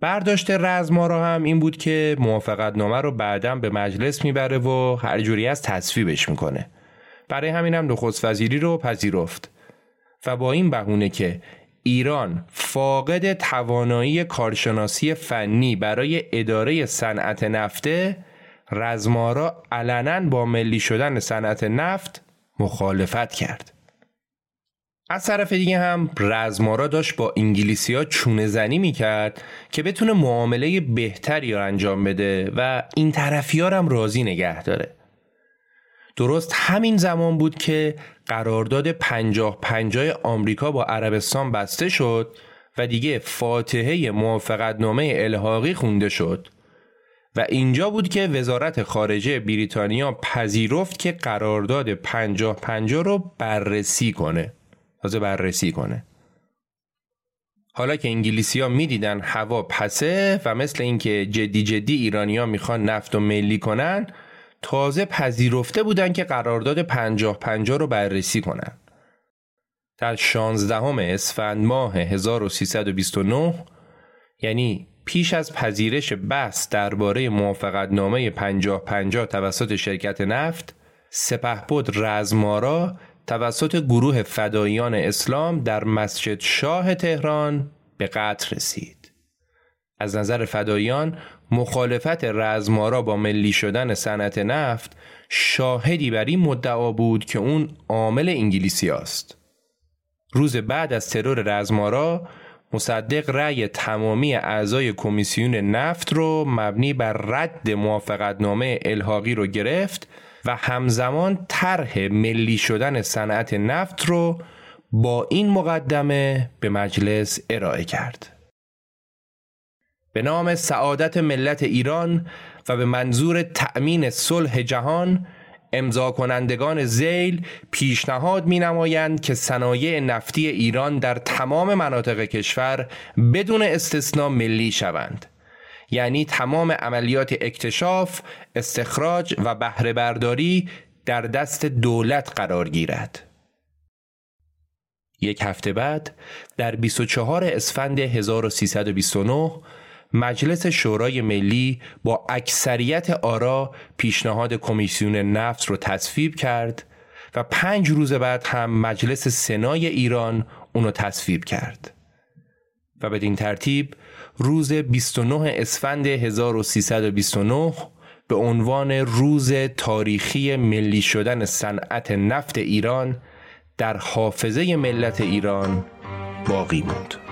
برداشت رزمارا هم این بود که موافقت نامه رو بعدم به مجلس می‌بره و هر جوری از تصویبش می‌کنه. برای همینم نخست وزیری رو پذیرفت و با این بهونه که ایران فاقد توانایی کارشناسی فنی برای اداره صنعت نفته رزمارا علنا با ملی شدن صنعت نفت مخالفت کرد. از طرف دیگه هم رزمارا داشت با انگلیسی ها چونه زنی می‌کرد که بتونه معامله بهتری رو انجام بده و این طرفی هم راضی نگه داره. درست همین زمان بود که قرارداد پنجاه پنجاه آمریکا با عربستان بسته شد و دیگه فاتحه موافقتنامه الحاقی خونده شد و اینجا بود که وزارت خارجه بریتانیا پذیرفت که قرارداد پنجاه پنجاه رو بررسی کنه. تازه بررسی کنه. حالا که انگلیسی ها می دیدن هوا پسه و مثل اینکه جدی جدی ایرانیا می‌خوان نفت و ملی کنن تازه پذیرفته بودن که قرارداد پنجاه پنجاه رو بررسی کنن. در 16 اسفند ماه 1329 یعنی پیش از پذیرش بحث درباره موافقتنامه پنجاه پنجاه توسط شرکت نفت سپهبد رزمارا توسط گروه فداییان اسلام در مسجد شاه تهران به قتل رسید. از نظر فداییان مخالفت رزمارا با ملی شدن صنعت نفت شاهدی بر این مدعا بود که اون عامل انگلیسی است. روز بعد از ترور رزمارا مصدق رأی تمامی اعضای کمیسیون نفت رو مبنی بر رد موافقتنامه الحاقی رو گرفت و همزمان طرح ملی شدن صنعت نفت رو با این مقدمه به مجلس ارائه کرد. به نام سعادت ملت ایران و به منظور تأمین صلح جهان امضا کنندگان زیل پیشنهاد می نمایند که صنایع نفتی ایران در تمام مناطق کشور بدون استثنا ملی شوند یعنی تمام عملیات اکتشاف، استخراج و بهره برداری در دست دولت قرار گیرد. یک هفته بعد در 24 اسفند 1329 مجلس شورای ملی با اکثریت آرا پیشنهاد کمیسیون نفت رو تصویب کرد و پنج روز بعد هم مجلس سنای ایران اونو تصویب کرد و بدین ترتیب روز 29 اسفند 1329 به عنوان روز تاریخی ملی شدن صنعت نفت ایران در حافظه ملت ایران باقی بود.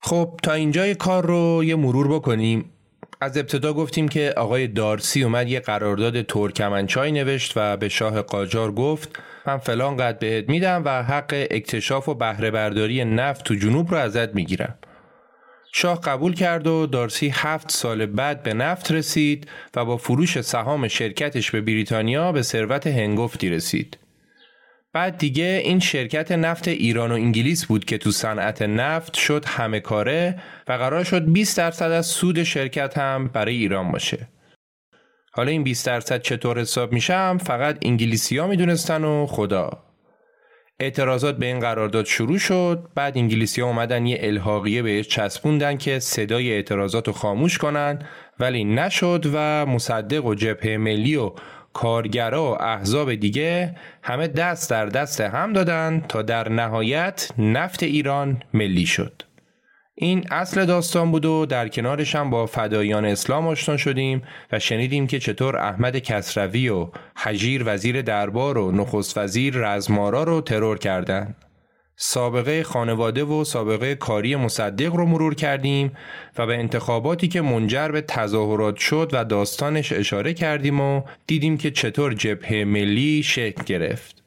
خب تا اینجای کار رو یه مرور بکنیم از ابتدا گفتیم که آقای دارسی اومد یه قرارداد ترکمنچای نوشت و به شاه قاجار گفت من فلان قد بهت میدم و حق اکتشاف و بهره برداری نفت تو جنوب رو ازت می‌گیرم شاه قبول کرد و دارسی هفت سال بعد به نفت رسید و با فروش سهام شرکتش به بریتانیا به ثروت هنگفتی رسید. بعد دیگه این شرکت نفت ایران و انگلیس بود که تو صنعت نفت شد همه کاره و قرار شد 20 درصد از سود شرکت هم برای ایران باشه. حالا این 20 درصد چطور حساب میشم فقط انگلیسی ها می‌دونستن و خدا اعتراضات به این قرارداد شروع شد بعد انگلیسی ها اومدن یه الحاقیه بهش چسبوندن که صدای اعتراضات رو خاموش کنن ولی نشد و مصدق و جبهه ملی و کارگرا و احزاب دیگه همه دست در دست هم دادن تا در نهایت نفت ایران ملی شد این اصل داستان بود و در کنارش هم با فدایان اسلام آشنا شدیم و شنیدیم که چطور احمد کسروی و حجیر وزیر دربار و نخست وزیر رزمارا رو ترور کردند. سابقه خانواده و سابقه کاری مصدق رو مرور کردیم و به انتخاباتی که منجر به تظاهرات شد و داستانش اشاره کردیم و دیدیم که چطور جبهه ملی شکل گرفت.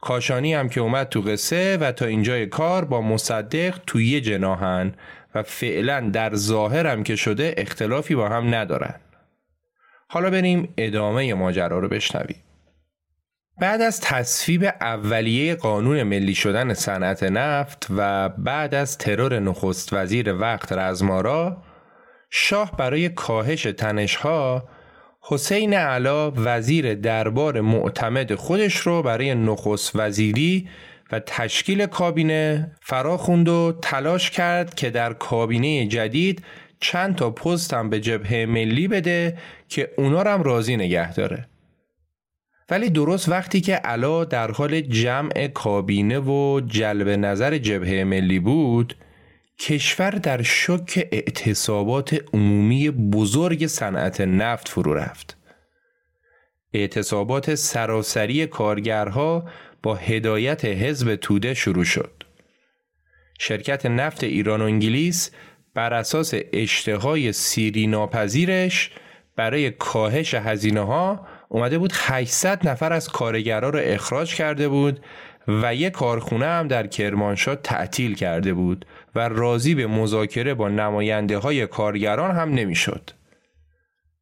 کاشانی هم که اومد تو قصه و تا اینجای کار با مصدق توی یه جناهن و فعلا در ظاهر هم که شده اختلافی با هم ندارن. حالا بریم ادامه ماجرا رو بشنویم. بعد از تصویب اولیه قانون ملی شدن صنعت نفت و بعد از ترور نخست وزیر وقت رزمارا شاه برای کاهش تنشها حسین علا وزیر دربار معتمد خودش رو برای نخست وزیری و تشکیل کابینه فراخوند و تلاش کرد که در کابینه جدید چند تا پست هم به جبهه ملی بده که اونا هم راضی نگه داره. ولی درست وقتی که علا در حال جمع کابینه و جلب نظر جبهه ملی بود کشور در شک اعتصابات عمومی بزرگ صنعت نفت فرو رفت. اعتصابات سراسری کارگرها با هدایت حزب توده شروع شد. شرکت نفت ایران و انگلیس بر اساس اشتهای سیری ناپذیرش برای کاهش هزینه ها اومده بود 800 نفر از کارگرها را اخراج کرده بود و یک کارخونه هم در کرمانشاه تعطیل کرده بود و راضی به مذاکره با نماینده های کارگران هم نمی‌شد.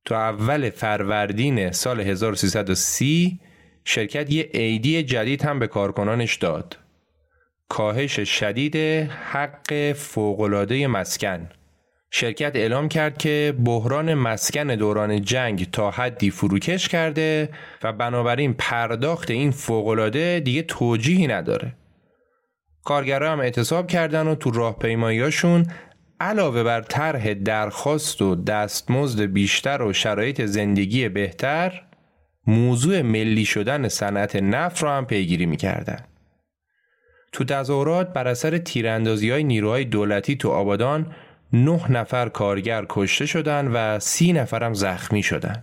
تو اول فروردین سال 1330 شرکت یه ایدی جدید هم به کارکنانش داد. کاهش شدید حق فوقلاده مسکن شرکت اعلام کرد که بحران مسکن دوران جنگ تا حدی فروکش کرده و بنابراین پرداخت این فوقالعاده دیگه توجیهی نداره. کارگرها هم اعتصاب کردن و تو راهپیماییاشون علاوه بر طرح درخواست و دستمزد بیشتر و شرایط زندگی بهتر موضوع ملی شدن صنعت نفت را هم پیگیری می‌کردن. تو تظاهرات بر اثر تیراندازی های نیروهای دولتی تو آبادان نه نفر کارگر کشته شدن و سی نفرم زخمی شدن.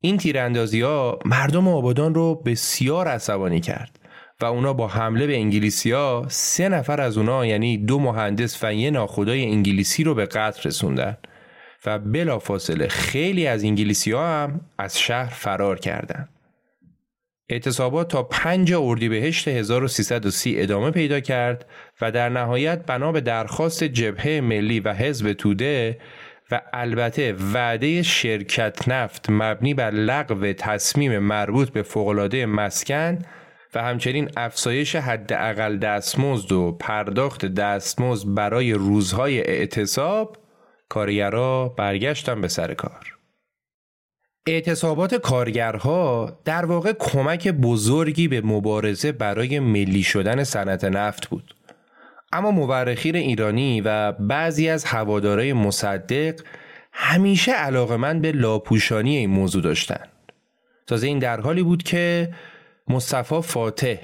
این تیراندازی ها مردم آبادان رو بسیار عصبانی کرد و اونا با حمله به انگلیسی ها سه نفر از اونا یعنی دو مهندس و یه ناخدای انگلیسی رو به قتل رسوندن و بلافاصله خیلی از انگلیسی ها هم از شهر فرار کردند. اعتصابات تا 5 اردیبهشت 1330 ادامه پیدا کرد و در نهایت بنا به درخواست جبهه ملی و حزب توده و البته وعده شرکت نفت مبنی بر لغو تصمیم مربوط به فوقالعاده مسکن و همچنین افزایش حداقل دستمزد و پرداخت دستمزد برای روزهای اعتصاب کارگرها برگشتن به سر کار. اعتصابات کارگرها در واقع کمک بزرگی به مبارزه برای ملی شدن صنعت نفت بود. اما مورخین ایرانی و بعضی از هوادارای مصدق همیشه علاقمند به لاپوشانی این موضوع داشتند. تازه این در حالی بود که مصطفی فاتح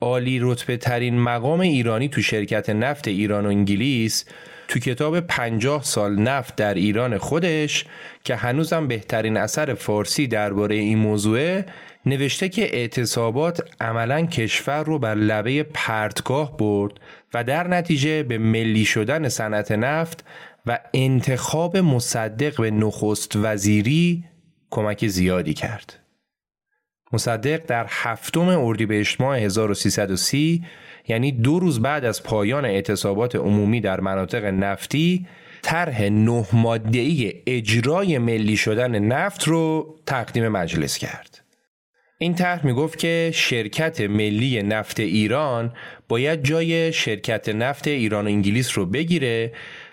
عالی رتبه ترین مقام ایرانی تو شرکت نفت ایران و انگلیس تو کتاب پنجاه سال نفت در ایران خودش که هنوزم بهترین اثر فارسی درباره این موضوع نوشته که اعتصابات عملا کشور رو بر لبه پرتگاه برد و در نتیجه به ملی شدن صنعت نفت و انتخاب مصدق به نخست وزیری کمک زیادی کرد. مصدق در هفتم اردیبهشت ماه 1330 یعنی دو روز بعد از پایان اعتصابات عمومی در مناطق نفتی طرح نه ماده‌ای اجرای ملی شدن نفت رو تقدیم مجلس کرد. این طرح می‌گفت که شرکت ملی نفت ایران باید جای شرکت نفت ایران و انگلیس رو بگیره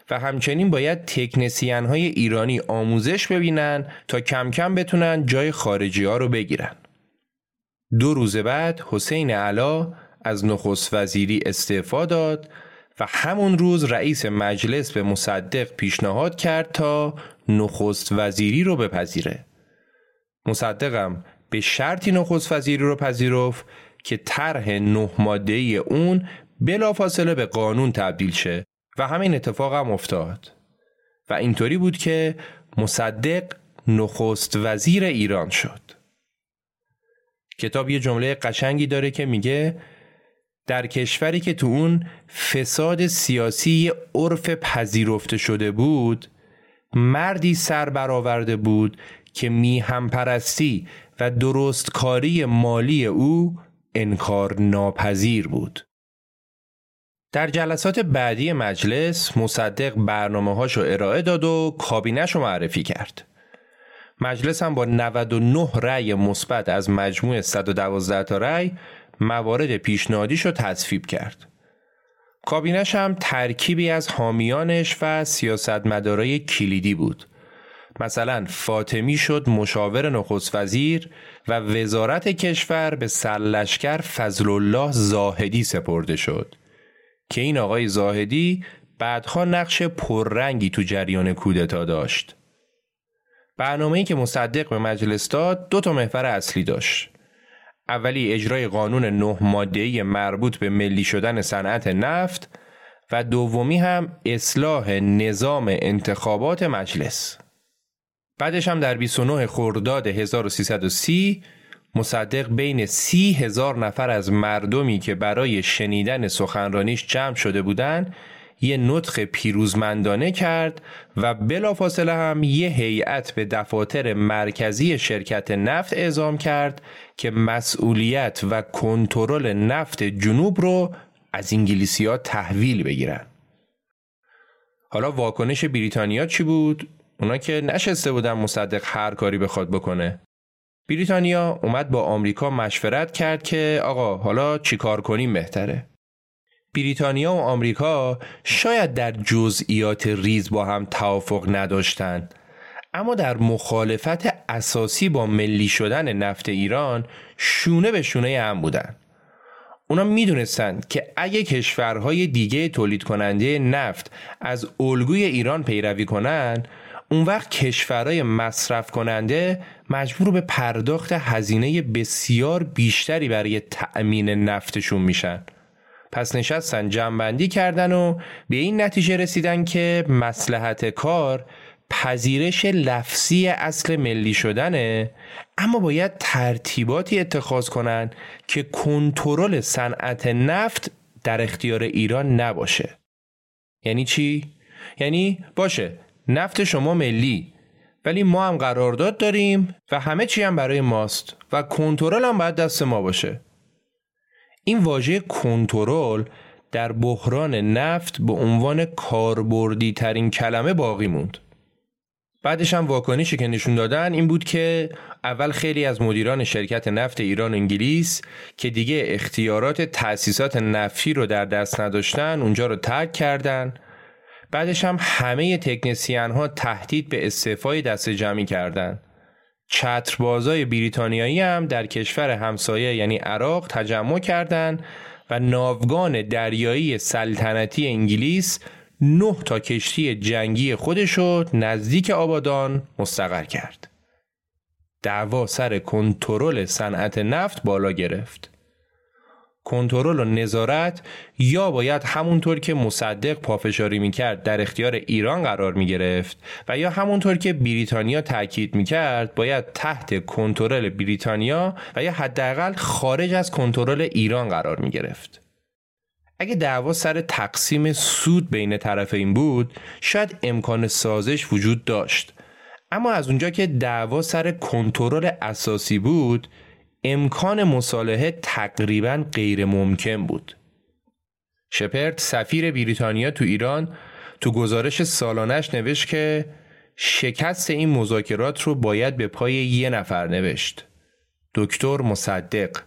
و همچنین باید تکنسیان های ایرانی آموزش ببینن تا کم کم بتونن جای خارجی ها رو بگیرن. دو روز بعد حسین علا از نخست وزیری استعفا داد و همون روز رئیس مجلس به مصدق پیشنهاد کرد تا نخست وزیری رو بپذیره. مصدقم به شرطی نخست وزیری رو پذیرفت که طرح نه ماده اون بلافاصله به قانون تبدیل شه و همین اتفاق هم افتاد و اینطوری بود که مصدق نخست وزیر ایران شد کتاب یه جمله قشنگی داره که میگه در کشوری که تو اون فساد سیاسی عرف پذیرفته شده بود مردی سر برآورده بود که میهم پرستی و درستکاری مالی او انکار ناپذیر بود. در جلسات بعدی مجلس مصدق برنامه هاشو ارائه داد و کابینش معرفی کرد. مجلس هم با 99 رأی مثبت از مجموع 112 تا رأی موارد پیشنهادیش رو تصویب کرد. کابینش هم ترکیبی از حامیانش و سیاستمدارای کلیدی بود. مثلا فاطمی شد مشاور نخست وزیر و وزارت کشور به سرلشکر فضل الله زاهدی سپرده شد که این آقای زاهدی بعدها نقش پررنگی تو جریان کودتا داشت. برنامه‌ای که مصدق به مجلس داد دو تا محور اصلی داشت. اولی اجرای قانون نه ماده‌ای مربوط به ملی شدن صنعت نفت و دومی هم اصلاح نظام انتخابات مجلس. بعدش هم در 29 خرداد 1330 مصدق بین سی هزار نفر از مردمی که برای شنیدن سخنرانیش جمع شده بودند یه نطق پیروزمندانه کرد و بلافاصله هم یه هیئت به دفاتر مرکزی شرکت نفت اعزام کرد که مسئولیت و کنترل نفت جنوب رو از انگلیسی ها تحویل بگیرن. حالا واکنش بریتانیا چی بود؟ اونا که نشسته بودن مصدق هر کاری بخواد بکنه. بریتانیا اومد با آمریکا مشورت کرد که آقا حالا چیکار کنیم بهتره. بریتانیا و آمریکا شاید در جزئیات ریز با هم توافق نداشتند اما در مخالفت اساسی با ملی شدن نفت ایران شونه به شونه هم بودن. اونا می‌دونستند که اگه کشورهای دیگه تولید کننده نفت از الگوی ایران پیروی کنن اون وقت کشورهای مصرف کننده مجبور به پرداخت هزینه بسیار بیشتری برای تأمین نفتشون میشن. پس نشستن جمعبندی کردن و به این نتیجه رسیدن که مسلحت کار پذیرش لفظی اصل ملی شدنه اما باید ترتیباتی اتخاذ کنن که کنترل صنعت نفت در اختیار ایران نباشه. یعنی چی؟ یعنی باشه نفت شما ملی ولی ما هم قرارداد داریم و همه چی هم برای ماست و کنترل هم باید دست ما باشه. این واژه کنترل در بحران نفت به عنوان کاربردی ترین کلمه باقی موند. بعدش هم واکنشی که نشون دادن این بود که اول خیلی از مدیران شرکت نفت ایران و انگلیس که دیگه اختیارات تأسیسات نفتی رو در دست نداشتن اونجا رو ترک کردن بعدش هم همه تکنسیان ها تهدید به استعفای دست جمعی کردند. چتربازای بریتانیایی هم در کشور همسایه یعنی عراق تجمع کردند و ناوگان دریایی سلطنتی انگلیس نه تا کشتی جنگی خودشو نزدیک آبادان مستقر کرد. دعوا سر کنترل صنعت نفت بالا گرفت. کنترل و نظارت یا باید همونطور که مصدق پافشاری می‌کرد در اختیار ایران قرار می‌گرفت و یا همونطور که بریتانیا تاکید می‌کرد باید تحت کنترل بریتانیا و یا حداقل خارج از کنترل ایران قرار می‌گرفت. اگه دعوا سر تقسیم سود بین طرفین بود شاید امکان سازش وجود داشت اما از اونجا که دعوا سر کنترل اساسی بود امکان مصالحه تقریبا غیر ممکن بود. شپرد سفیر بریتانیا تو ایران تو گزارش سالانش نوشت که شکست این مذاکرات رو باید به پای یه نفر نوشت. دکتر مصدق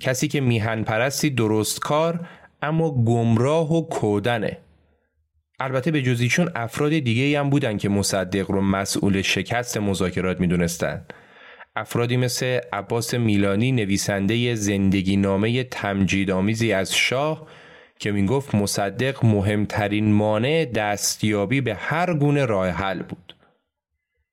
کسی که میهن پرستی درست کار اما گمراه و کودنه. البته به جزی چون افراد دیگه هم بودن که مصدق رو مسئول شکست مذاکرات می‌دونستن. افرادی مثل عباس میلانی نویسنده زندگی نامه تمجیدآمیزی از شاه که می‌گفت مصدق مهمترین مانع دستیابی به هر گونه راه حل بود.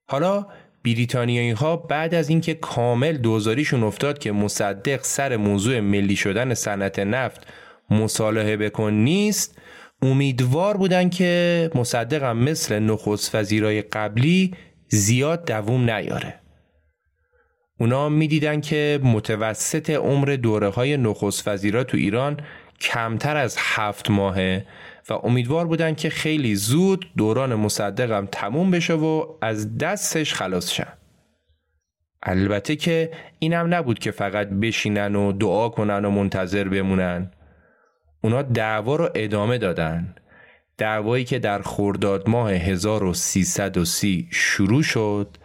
حالا بریتانیایی ها بعد از اینکه کامل دوزاریشون افتاد که مصدق سر موضوع ملی شدن صنعت نفت مصالحه بکن نیست امیدوار بودن که مصدق هم مثل نخست وزیرای قبلی زیاد دووم نیاره. اونا می‌دیدن که متوسط عمر دوره های نخست وزیرا تو ایران کمتر از هفت ماهه و امیدوار بودن که خیلی زود دوران مصدقم تموم بشه و از دستش خلاص شن. البته که اینم نبود که فقط بشینن و دعا کنن و منتظر بمونن. اونا دعوا رو ادامه دادن. دعوایی که در خرداد ماه 1330 شروع شد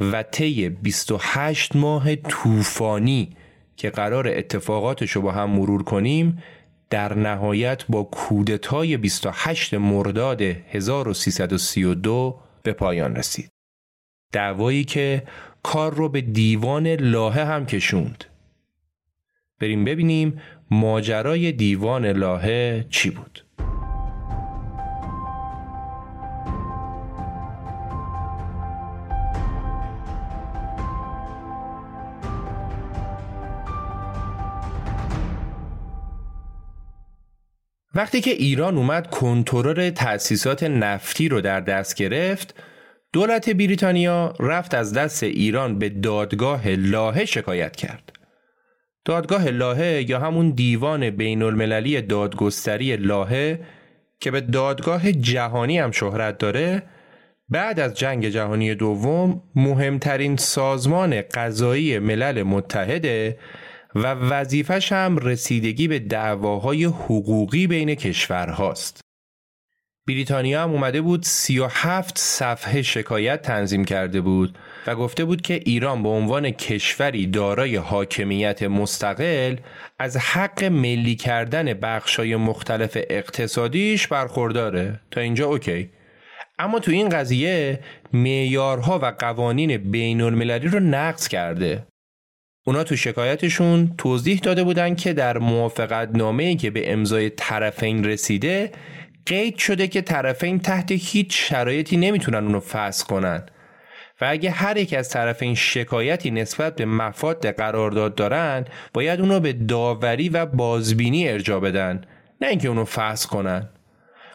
و طی 28 ماه طوفانی که قرار اتفاقاتش رو با هم مرور کنیم در نهایت با کودتای 28 مرداد 1332 به پایان رسید. دعوایی که کار رو به دیوان لاهه هم کشوند. بریم ببینیم ماجرای دیوان لاهه چی بود. وقتی که ایران اومد کنترل تأسیسات نفتی رو در دست گرفت دولت بریتانیا رفت از دست ایران به دادگاه لاهه شکایت کرد. دادگاه لاهه یا همون دیوان بین المللی دادگستری لاهه که به دادگاه جهانی هم شهرت داره بعد از جنگ جهانی دوم مهمترین سازمان قضایی ملل متحده و وظیفش هم رسیدگی به دعواهای حقوقی بین کشورهاست. بریتانیا هم اومده بود 37 صفحه شکایت تنظیم کرده بود و گفته بود که ایران به عنوان کشوری دارای حاکمیت مستقل از حق ملی کردن بخشای مختلف اقتصادیش برخورداره. تا اینجا اوکی. اما تو این قضیه معیارها و قوانین بین المللی رو نقض کرده. اونا تو شکایتشون توضیح داده بودن که در موافقت نامه که به امضای طرفین رسیده قید شده که طرفین تحت هیچ شرایطی نمی‌تونن اونو فصل کنن. و اگه هر یک از طرفین شکایتی نسبت به مفاد قرارداد دارن باید اونو به داوری و بازبینی ارجا بدن نه اینکه اونو فصل کنن.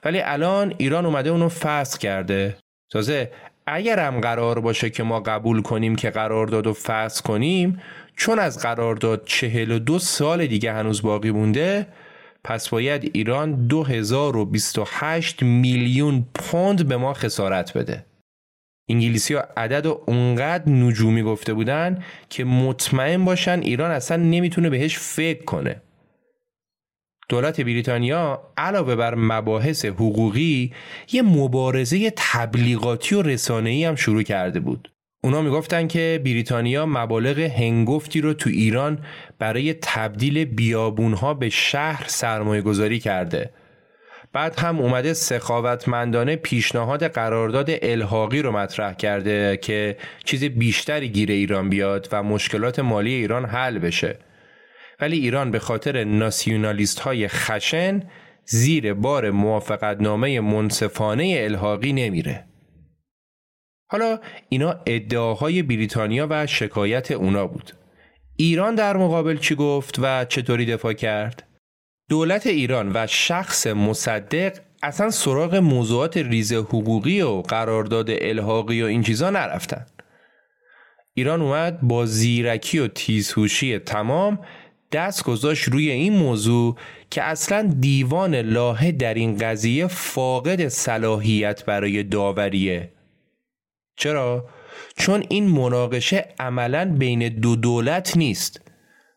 ولی الان ایران اومده اونو فصل کرده. تازه اگر هم قرار باشه که ما قبول کنیم که قرارداد رو فصل کنیم چون از قرارداد 42 سال دیگه هنوز باقی مونده پس باید ایران 2028 میلیون پوند به ما خسارت بده. انگلیسی ها عدد و اونقدر نجومی گفته بودن که مطمئن باشن ایران اصلا نمی‌تونه بهش فکر کنه. دولت بریتانیا علاوه بر مباحث حقوقی یه مبارزه تبلیغاتی و رسانه‌ای هم شروع کرده بود. اونا می‌گفتن که بریتانیا مبالغ هنگفتی رو تو ایران برای تبدیل بیابونها به شهر سرمایه گذاری کرده. بعد هم اومده سخاوتمندانه پیشنهاد قرارداد الحاقی رو مطرح کرده که چیز بیشتری گیر ایران بیاد و مشکلات مالی ایران حل بشه. ولی ایران به خاطر ناسیونالیست های خشن زیر بار موافقت نامه منصفانه الحاقی نمیره. حالا اینا ادعاهای بریتانیا و شکایت اونا بود. ایران در مقابل چی گفت و چطوری دفاع کرد؟ دولت ایران و شخص مصدق اصلا سراغ موضوعات ریز حقوقی و قرارداد الحاقی و این چیزا نرفتن. ایران اومد با زیرکی و تیزهوشی تمام دست گذاشت روی این موضوع که اصلا دیوان لاهه در این قضیه فاقد صلاحیت برای داوریه چرا؟ چون این مناقشه عملا بین دو دولت نیست.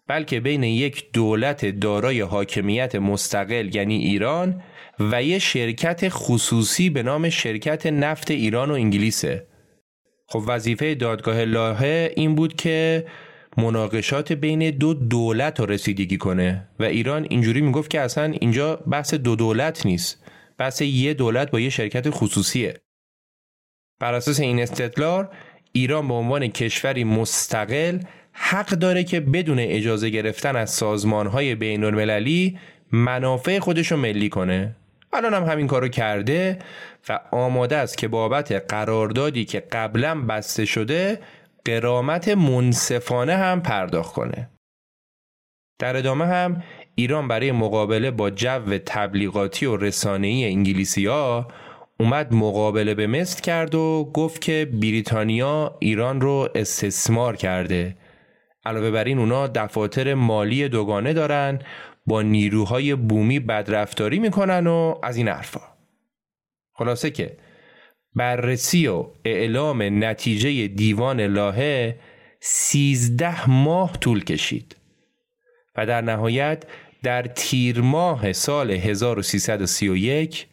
بلکه بین یک دولت دارای حاکمیت مستقل یعنی ایران و یه شرکت خصوصی به نام شرکت نفت ایران و انگلیسه. خب وظیفه دادگاه لاهه این بود که مناقشات بین دو دولت رو رسیدگی کنه. و ایران اینجوری می‌گفت که اصلا اینجا بحث دو دولت نیست. بحث یه دولت با یه شرکت خصوصیه. بر اساس این استدلال ایران به عنوان کشوری مستقل حق داره که بدون اجازه گرفتن از سازمانهای بین المللی منافع خودش رو ملی کنه. الان هم همین کارو کرده و آماده است که بابت قراردادی که قبلا بسته شده قرامت منصفانه هم پرداخت کنه. در ادامه هم ایران برای مقابله با جو تبلیغاتی و رسانه‌ای انگلیسی ها اومد مقابله به مصر کرد و گفت که بریتانیا ایران رو استثمار کرده. علاوه بر این اونا دفاتر مالی دوگانه دارن با نیروهای بومی بدرفتاری می‌کنن و از این حرفا. خلاصه که بررسی و اعلام نتیجه دیوان لاهه سیزده ماه طول کشید و در نهایت در تیر ماه سال 1331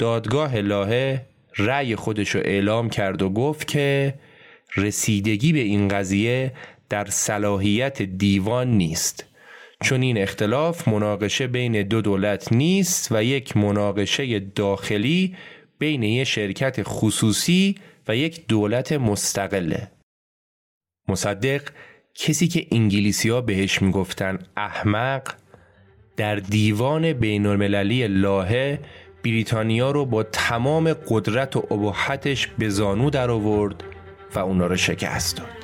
دادگاه لاهه رأی خودش رو اعلام کرد و گفت که رسیدگی به این قضیه در صلاحیت دیوان نیست. چون این اختلاف مناقشه بین دو دولت نیست و یک مناقشه داخلی بین یک شرکت خصوصی و یک دولت مستقله. مصدق کسی که انگلیسی ها بهش می‌گفتن احمق در دیوان بین المللی لاهه بریتانیا رو با تمام قدرت و ابهتش به زانو در آورد و اونا رو شکست داد.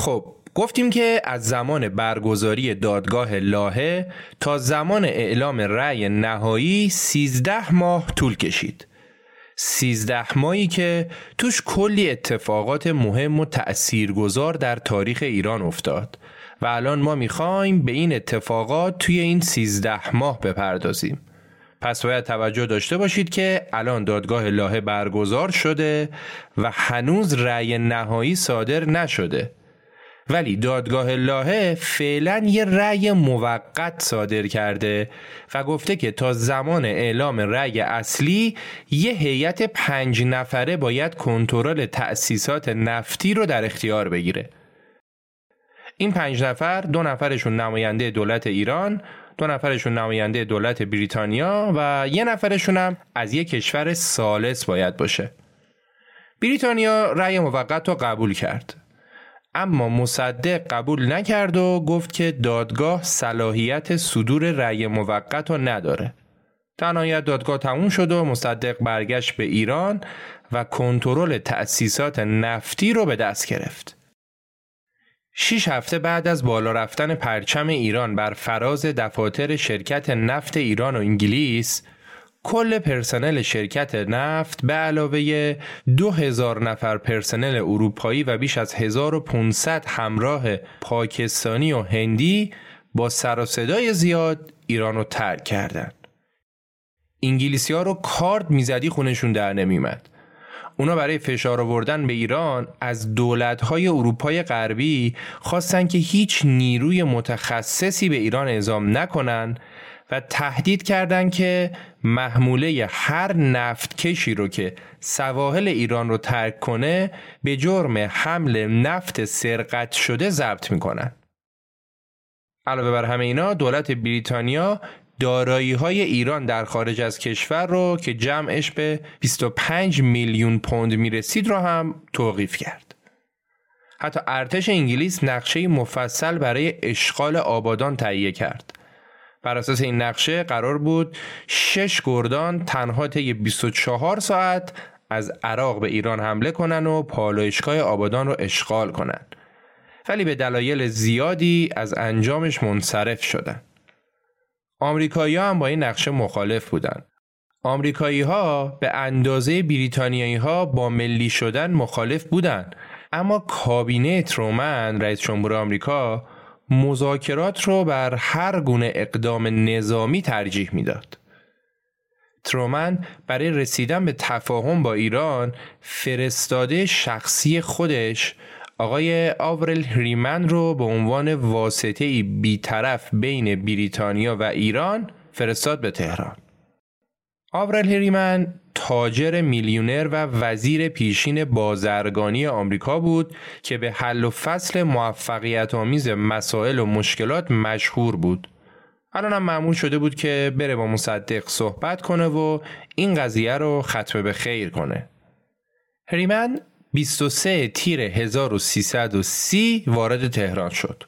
خب گفتیم که از زمان برگزاری دادگاه لاهه تا زمان اعلام رأی نهایی 13 ماه طول کشید. 13 ماهی که توش کلی اتفاقات مهم و تأثیرگذار در تاریخ ایران افتاد و الان ما می‌خوایم به این اتفاقات توی این 13 ماه بپردازیم. پس باید توجه داشته باشید که الان دادگاه لاهه برگزار شده و هنوز رأی نهایی صادر نشده ولی دادگاه لاهه فعلا یه رأی موقت صادر کرده و گفته که تا زمان اعلام رأی اصلی یه هیئت پنج نفره باید کنترل تأسیسات نفتی رو در اختیار بگیره. این پنج نفر دو نفرشون نماینده دولت ایران دو نفرشون نماینده دولت بریتانیا و یه نفرشون هم از یک کشور سالس باید باشه. بریتانیا رأی موقت رو قبول کرد اما مصدق قبول نکرد و گفت که دادگاه صلاحیت صدور رأی موقت رو نداره. تنهایت دادگاه تموم شد و مصدق برگشت به ایران و کنترل تأسیسات نفتی رو به دست گرفت. شیش هفته بعد از بالا رفتن پرچم ایران بر فراز دفاتر شرکت نفت ایران و انگلیس کل پرسنل شرکت نفت به علاوه 2000 نفر پرسنل اروپایی و بیش از 1500 همراه پاکستانی و هندی با سر و صدای زیاد ایران رو ترک کردند. انگلیسی ها رو کارد می‌زدی خونشون در نمیمد. اونا برای فشار آوردن به ایران از دولت‌های اروپای غربی خواستن که هیچ نیروی متخصصی به ایران اعزام نکنن و تهدید کردند که محموله هر نفتکشی رو که سواحل ایران رو ترک کنه به جرم حمل نفت سرقت شده ضبط می‌کنن. علاوه بر همه اینا دولت بریتانیا دارایی های ایران در خارج از کشور رو که جمعش به 25 میلیون پوند می‌رسید رو هم توقیف کرد. حتی ارتش انگلیس نقشه مفصل برای اشغال آبادان تهیه کرد. بر اساس این نقشه قرار بود شش گردان تنها طی 24 ساعت از عراق به ایران حمله کنن و پالایشگاه آبادان رو اشغال کنن. ولی به دلایل زیادی از انجامش منصرف شدن. آمریکایی هم با این نقشه مخالف بودند. آمریکایی ها به اندازه بریتانیایی ها با ملی شدن مخالف بودند اما کابینه ترومن رئیس جمهور آمریکا مذاکرات رو بر هر گونه اقدام نظامی ترجیح می‌داد. ترومن برای رسیدن به تفاهم با ایران فرستاده شخصی خودش آقای آورل هریمن رو به عنوان واسطه بیطرف بین بریتانیا و ایران فرستاد به تهران. آورل هریمن تاجر میلیونر و وزیر پیشین بازرگانی آمریکا بود که به حل و فصل موفقیت آمیز مسائل و مشکلات مشهور بود. الان هم معمول شده بود که بره با مصدق صحبت کنه و این قضیه رو ختم به خیر کنه. هریمن 23 تیر 1330 وارد تهران شد.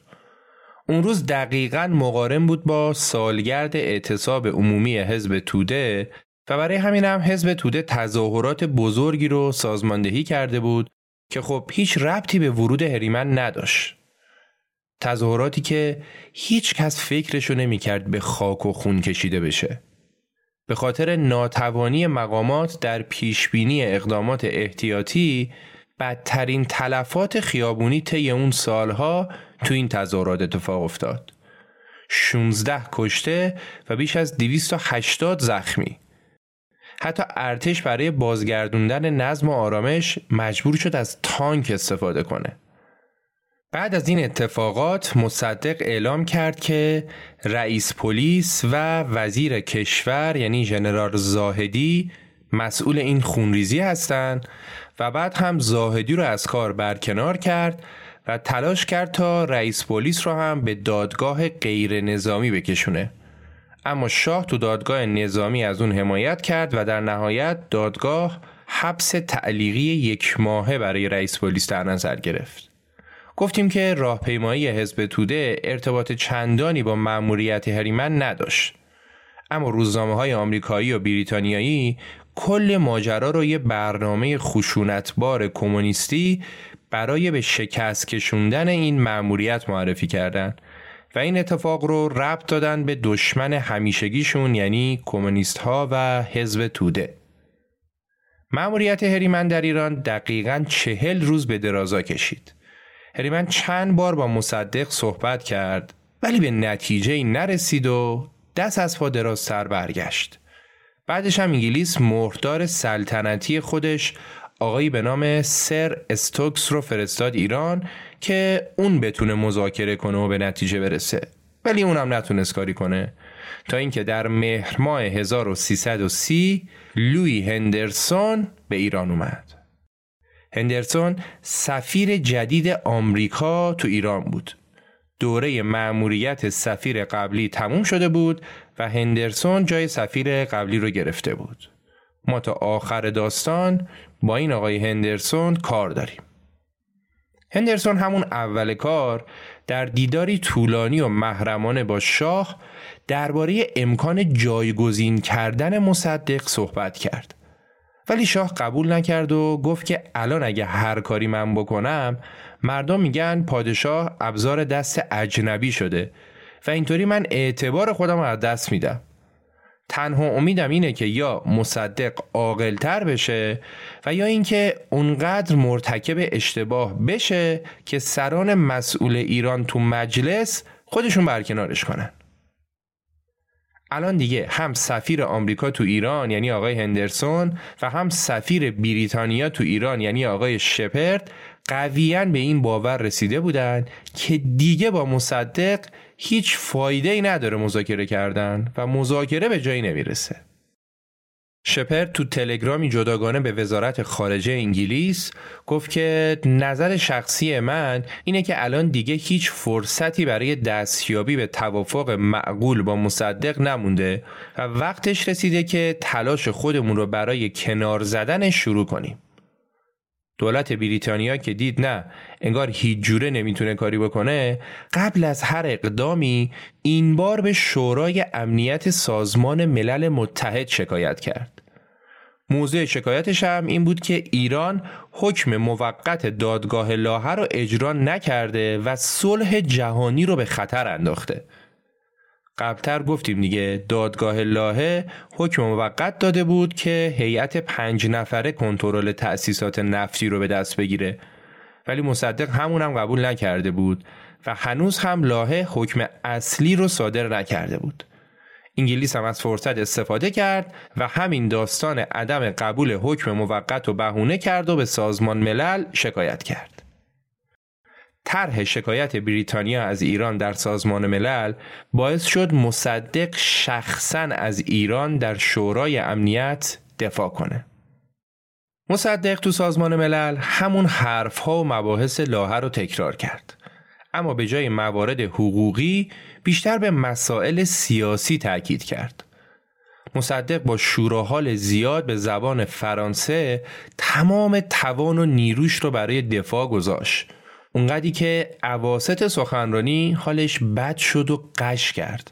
اون روز دقیقا مقارن بود با سالگرد اعتصاب عمومی حزب توده و برای همین هم حزب توده تظاهرات بزرگی رو سازماندهی کرده بود که خب هیچ ربطی به ورود هریمن نداشت. تظاهراتی که هیچ کس فکرشو نمی کرد به خاک و خون کشیده بشه. به خاطر ناتوانی مقامات در پیشبینی اقدامات احتیاطی بدترین تلفات خیابونی طی اون سالها تو این تظاهرات اتفاق افتاد. 16 کشته و بیش از 280 زخمی. حتی ارتش برای بازگردوندن نظم و آرامش مجبور شد از تانک استفاده کنه. بعد از این اتفاقات مصدق اعلام کرد که رئیس پلیس و وزیر کشور یعنی ژنرال زاهدی مسئول این خونریزی هستند و بعد هم زاهدی رو از کار برکنار کرد و تلاش کرد تا رئیس پلیس رو هم به دادگاه غیر نظامی بکشونه اما شاه تو دادگاه نظامی از اون حمایت کرد و در نهایت دادگاه حبس تعلیقی یک ماهه برای رئیس پلیس در نظر گرفت. گفتیم که راهپیمایی حزب توده ارتباط چندانی با مأموریت هریمن نداشت. اما روزنامه های آمریکایی و بریتانیایی کل ماجرا رو یه برنامه خشونتبار کمونیستی برای به شکست کشوندن این مأموریت معرفی کردند و این اتفاق رو ربط دادن به دشمن همیشگیشون یعنی کمونیست ها و حزب توده. مأموریت هریمن در ایران دقیقا چهل روز به درازا کشید. هریمن چند بار با مصدق صحبت کرد ولی به نتیجه نرسید و دست از پا درازتر برگشت. بعدش هم انگلیس مهردار سلطنتی خودش آقایی به نام سر استوکس رو فرستاد ایران که اون بتونه مذاکره کنه و به نتیجه برسه ولی اونم نتونست کاری کنه تا اینکه در مهر ماه 1330 لوی هندرسون به ایران اومد هندرسون سفیر جدید آمریکا تو ایران بود دوره مأموریت سفیر قبلی تموم شده بود و هندرسون جای سفیر قبلی رو گرفته بود. ما تا آخر داستان با این آقای هندرسون کار داریم. هندرسون همون اول کار در دیداری طولانی و محرمانه با شاه درباره امکان جایگزین کردن مصدق صحبت کرد. ولی شاه قبول نکرد و گفت که الان اگه هر کاری من بکنم مردم میگن پادشاه ابزار دست اجنبی شده و اینطوری من اعتبار خودم رو از دست میدم تنها امیدم اینه که یا مصدق عاقلتر بشه و یا اینکه اونقدر مرتکب اشتباه بشه که سران مسئول ایران تو مجلس خودشون برکنارش کنن. الان دیگه هم سفیر آمریکا تو ایران یعنی آقای هندرسون و هم سفیر بریتانیا تو ایران یعنی آقای شپرد قویان به این باور رسیده بودند که دیگه با مصدق هیچ فایده ای نداره مذاکره کردن و مذاکره به جایی نمی‌رسه شپر تو تلگرامی جداگانه به وزارت خارجه انگلیس گفت که نظر شخصی من اینه که الان دیگه هیچ فرصتی برای دستیابی به توافق معقول با مصدق نمونده و وقتش رسیده که تلاش خودمون رو برای کنار زدن شروع کنیم. دولت بریتانیا که دید نه انگار هیچ جوره نمی‌تونه کاری بکنه قبل از هر اقدامی این بار به شورای امنیت سازمان ملل متحد شکایت کرد. موضوع شکایتش هم این بود که ایران حکم موقت دادگاه لاهه رو اجرا نکرده و صلح جهانی رو به خطر انداخته. قبلتر گفتیم دیگه دادگاه لاهه حکم موقت داده بود که هیئت پنج نفره کنترل تأسیسات نفتی رو به دست بگیره. ولی مصدق همون هم قبول نکرده بود و هنوز هم لاهه حکم اصلی رو صادر نکرده بود. انگلیس هم از فرصت استفاده کرد و همین داستان عدم قبول حکم موقت و بهونه کرد و به سازمان ملل شکایت کرد. طرح شکایت بریتانیا از ایران در سازمان ملل باعث شد مصدق شخصا از ایران در شورای امنیت دفاع کنه. مصدق تو سازمان ملل همون حرفها و مباحث لاهه رو تکرار کرد. اما به جای موارد حقوقی بیشتر به مسائل سیاسی تاکید کرد. مصدق با شوراحال زیاد به زبان فرانسه تمام توان و نیروش رو برای دفاع گذاشت اونقدی که عواست سخنرانی حالش بد شد و قش کرد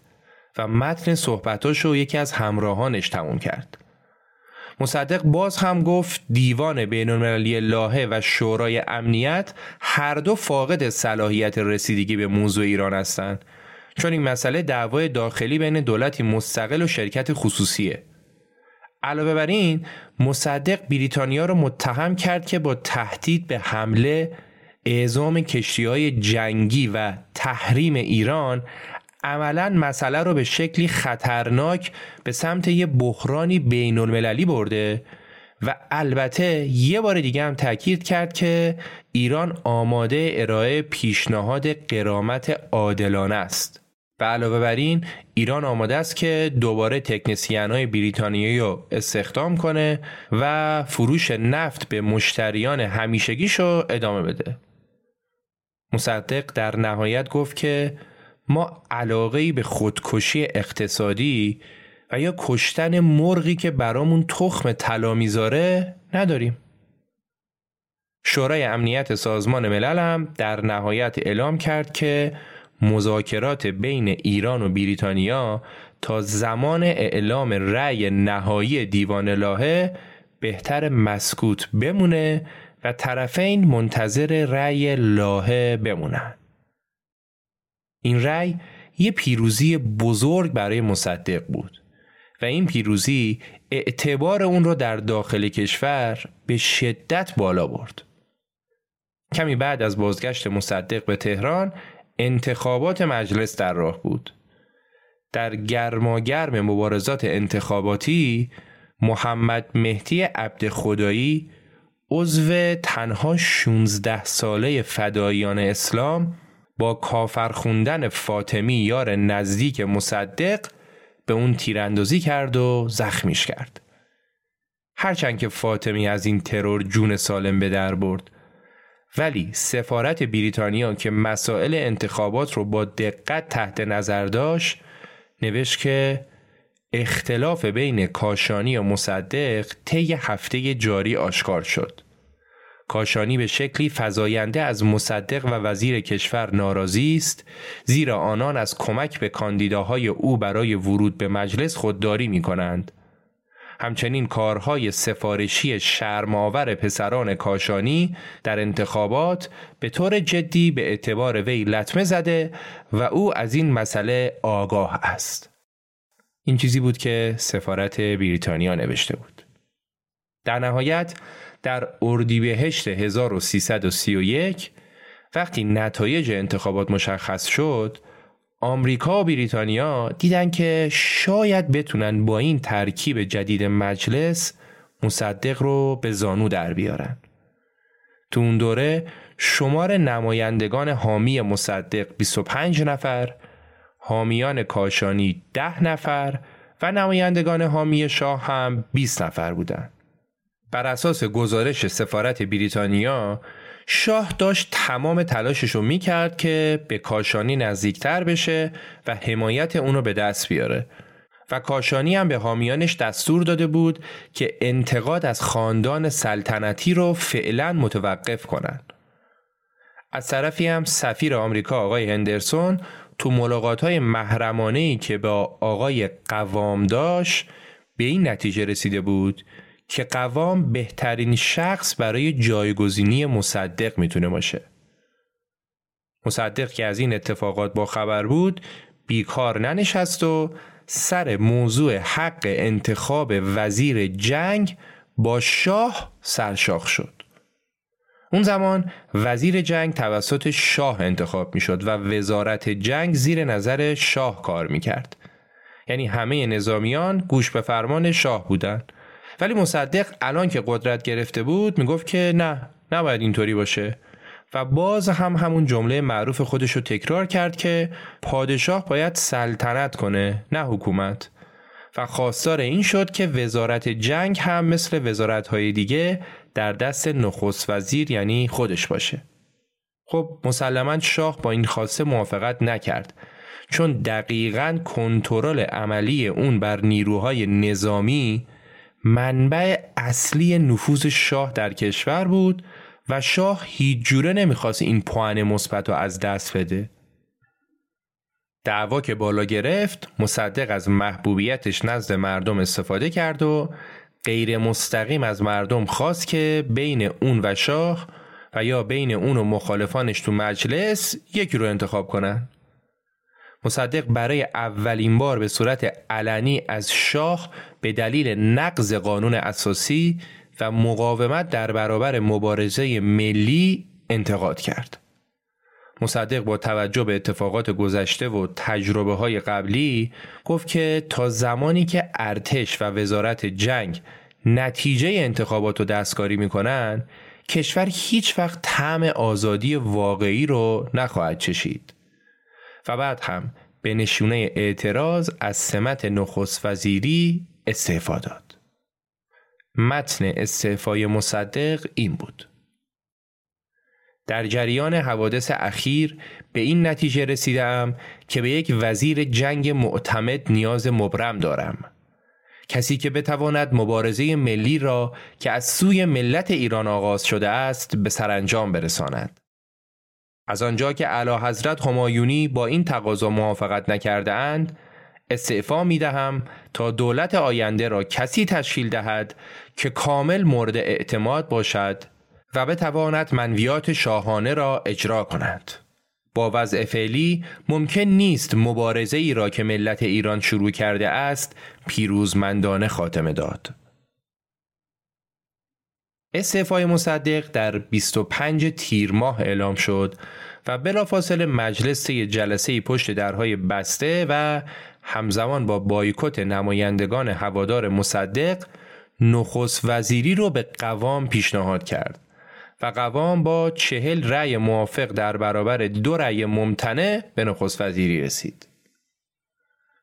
و متن صحبتاشو یکی از همراهانش تموم کرد. مصدق باز هم گفت دیوان بین المللی لاهه و شورای امنیت هر دو فاقد صلاحیت رسیدگی به موضوع ایران هستند چون این مسئله دعوای داخلی بین دولتی مستقل و شرکت خصوصیه. علاوه بر این مصدق بریتانیا را متهم کرد که با تهدید به حمله اعزام کشتی های جنگی و تحریم ایران عملا مسئله رو به شکلی خطرناک به سمت یه بحرانی بین المللی برده و البته یه بار دیگه هم تاکید کرد که ایران آماده ارائه پیشنهاد قرامت عادلانه است. و علاوه بر این ایران آماده است که دوباره تکنسیان های بریتانیایی رو استخدام کنه و فروش نفت به مشتریان همیشگیشو ادامه بده. مصدق در نهایت گفت که ما علاقه به خودکشی اقتصادی و یا کشتن مرغی که برامون تخم طلا می‌ذاره نداریم. شورای امنیت سازمان ملل هم در نهایت اعلام کرد که مذاکرات بین ایران و بریتانیا تا زمان اعلام رأی نهایی دیوان لاهه بهتر مسکوت بمونه و طرفین منتظر رأی لاهه بمونن. این رأی یه پیروزی بزرگ برای مصدق بود و این پیروزی اعتبار اون رو در داخل کشور به شدت بالا برد. کمی بعد از بازگشت مصدق به تهران انتخابات مجلس در راه بود. در گرماگرم مبارزات انتخاباتی محمد مهدی عبد خدایی عضو تنها 16 ساله فدایان اسلام با کافر خوندن فاطمی یار نزدیک مصدق به اون تیراندازی کرد و زخمیش کرد. هرچند که فاطمی از این ترور جون سالم به در برد ولی سفارت بریتانیا که مسائل انتخابات رو با دقت تحت نظر داشت نوشت که اختلاف بین کاشانی و مصدق طی هفته جاری آشکار شد. کاشانی به شکلی فزاینده از مصدق و وزیر کشور ناراضی است زیرا آنان از کمک به کاندیداهای او برای ورود به مجلس خودداری می کنند. همچنین کارهای سفارشی شرماور پسران کاشانی در انتخابات به طور جدی به اعتبار وی لطمه زده و او از این مسئله آگاه است. این چیزی بود که سفارت بریتانیا نوشته بود. در نهایت در اردیبهشت 1331 وقتی نتایج انتخابات مشخص شد آمریکا و بریتانیا دیدن که شاید بتونن با این ترکیب جدید مجلس مصدق رو به زانو در بیارن. تو اون دوره شمار نمایندگان حامی مصدق 25 نفر، حامیان کاشانی 10 نفر و نمایندگان حامی شاه هم 20 نفر بودند. بر اساس گزارش سفارت بریتانیا شاه داشت تمام تلاشش رو می‌کرد که به کاشانی نزدیکتر بشه و حمایت اونو به دست بیاره و کاشانی هم به حامیانش دستور داده بود که انتقاد از خاندان سلطنتی رو فعلا متوقف کنند. از طرفی هم سفیر آمریکا آقای هندرسون تو ملاقات های محرمانه که با آقای قوام داشت به این نتیجه رسیده بود که قوام بهترین شخص برای جایگزینی مصدق می‌تونه باشه. مصدق که از این اتفاقات با خبر بود بیکار ننشست و سر موضوع حق انتخاب وزیر جنگ با شاه سرشاخ شد. اون زمان وزیر جنگ توسط شاه انتخاب می‌شد و وزارت جنگ زیر نظر شاه کار می‌کرد. یعنی همه نظامیان گوش به فرمان شاه بودند. ولی مصدق الان که قدرت گرفته بود می‌گفت که نه نباید اینطوری باشه و باز هم همون جمله معروف خودش رو تکرار کرد که پادشاه باید سلطنت کنه نه حکومت و خواستار این شد که وزارت جنگ هم مثل وزارت های دیگه در دست نخست وزیر یعنی خودش باشه خب مسلما شاه با این خواسته موافقت نکرد چون دقیقا کنترل عملی اون بر نیروهای نظامی منبع اصلی نفوذ شاه در کشور بود و شاه هیچ جوره نمی‌خواست این پوان مثبت رو از دست بده. دعوا که بالا گرفت مصدق از محبوبیتش نزد مردم استفاده کرد و غیر مستقیم از مردم خواست که بین اون و شاه و یا بین اون و مخالفانش تو مجلس یکی رو انتخاب کنن. مصدق برای اولین بار به صورت علنی از شاه به دلیل نقض قانون اساسی و مقاومت در برابر مبارزه ملی انتقاد کرد. مصدق با توجه به اتفاقات گذشته و تجربه های قبلی گفت که تا زمانی که ارتش و وزارت جنگ نتیجه انتخابات رو دستکاری می‌کنن کشور هیچ وقت طعم آزادی واقعی رو نخواهد چشید. و بعد هم به نشونه اعتراض از سمت نخست وزیری استعفا داد. متن استعفای مصدق این بود. در جریان حوادث اخیر به این نتیجه رسیدم که به یک وزیر جنگ معتمد نیاز مبرم دارم. کسی که بتواند مبارزه ملی را که از سوی ملت ایران آغاز شده است به سرانجام برساند. از آنجا که اعلی حضرت همایونی با این تقاضا موافقت نکرده اند استعفا می دهم تا دولت آینده را کسی تشکیل دهد که کامل مورد اعتماد باشد و بتواند منویات شاهانه را اجرا کند. با وضع فعلی ممکن نیست مبارزه ای را که ملت ایران شروع کرده است پیروزمندانه خاتمه داد. استعفای مصدق در 25 تیر ماه اعلام شد و بلافاصله مجلس جلسه پشت درهای بسته و همزمان با بایکوت نمایندگان هوادار مصدق نخست وزیری رو به قوام پیشنهاد کرد و قوام با چهل رأی موافق در برابر دو رأی ممتنع به نخست وزیری رسید.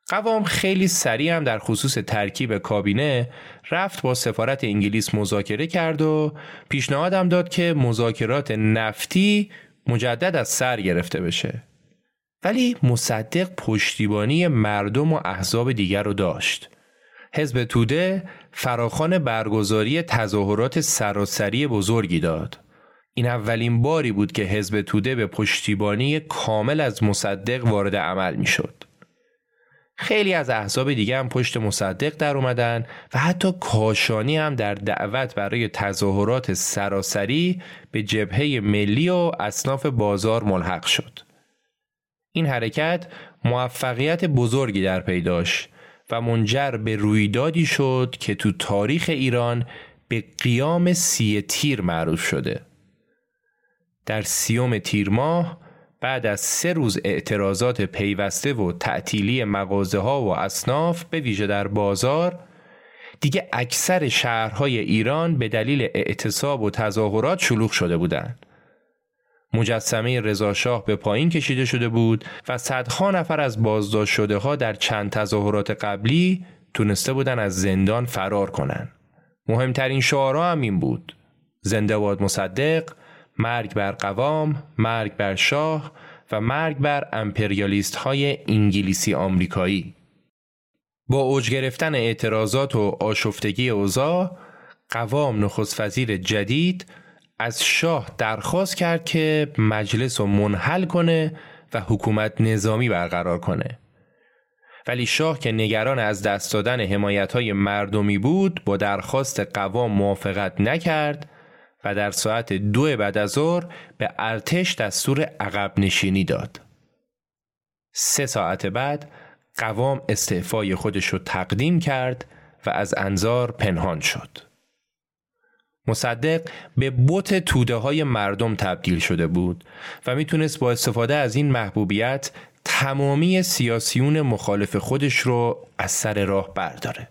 قوام خیلی سریع هم در خصوص ترکیب کابینه رفت با سفارت انگلیس مذاکره کرد و پیشنهادم داد که مذاکرات نفتی مجدد از سر گرفته بشه. ولی مصدق پشتیبانی مردم و احزاب دیگر رو داشت. حزب توده فراخان برگزاری تظاهرات سراسری بزرگی داد. این اولین باری بود که حزب توده به پشتیبانی کامل از مصدق وارد عمل می شد. خیلی از احزاب دیگه هم پشت مصدق در اومدن و حتی کاشانی هم در دعوت برای تظاهرات سراسری به جبهه ملی و اصناف بازار ملحق شد. این حرکت موفقیت بزرگی در پیداش و منجر به رویدادی شد که تو تاریخ ایران به قیام سی تیر معروف شده. در سیوم تیر ماه بعد از سه روز اعتراضات پیوسته و تعطیلی مغازه ها و اصناف به ویژه در بازار دیگه اکثر شهرهای ایران به دلیل اعتصاب و تظاهرات شلوغ شده بودند. مجسمه رضاشاه به پایین کشیده شده بود و صدها نفر از بازداشت شده ها در چند تظاهرات قبلی تونسته بودن از زندان فرار کنن. مهمترین شعارها هم این بود. زنده باد مصدق، مرگ بر قوام، مرگ بر شاه و مرگ بر امپریالیست های انگلیسی آمریکایی. با اوج گرفتن اعتراضات و آشفتگی اوضاع قوام نخست وزیر جدید از شاه درخواست کرد که مجلس رو منحل کنه و حکومت نظامی برقرار کنه. ولی شاه که نگران از دست دادن حمایت های مردمی بود با درخواست قوام موافقت نکرد و در ساعت دو بعد از ظهر به ارتش دستور عقب نشینی داد. سه ساعت بعد قوام استعفای خودش رو تقدیم کرد و از انظار پنهان شد. مصدق به بوت توده های مردم تبدیل شده بود و می‌تونست با استفاده از این محبوبیت تمامی سیاسیون مخالف خودش رو از سر راه برداره.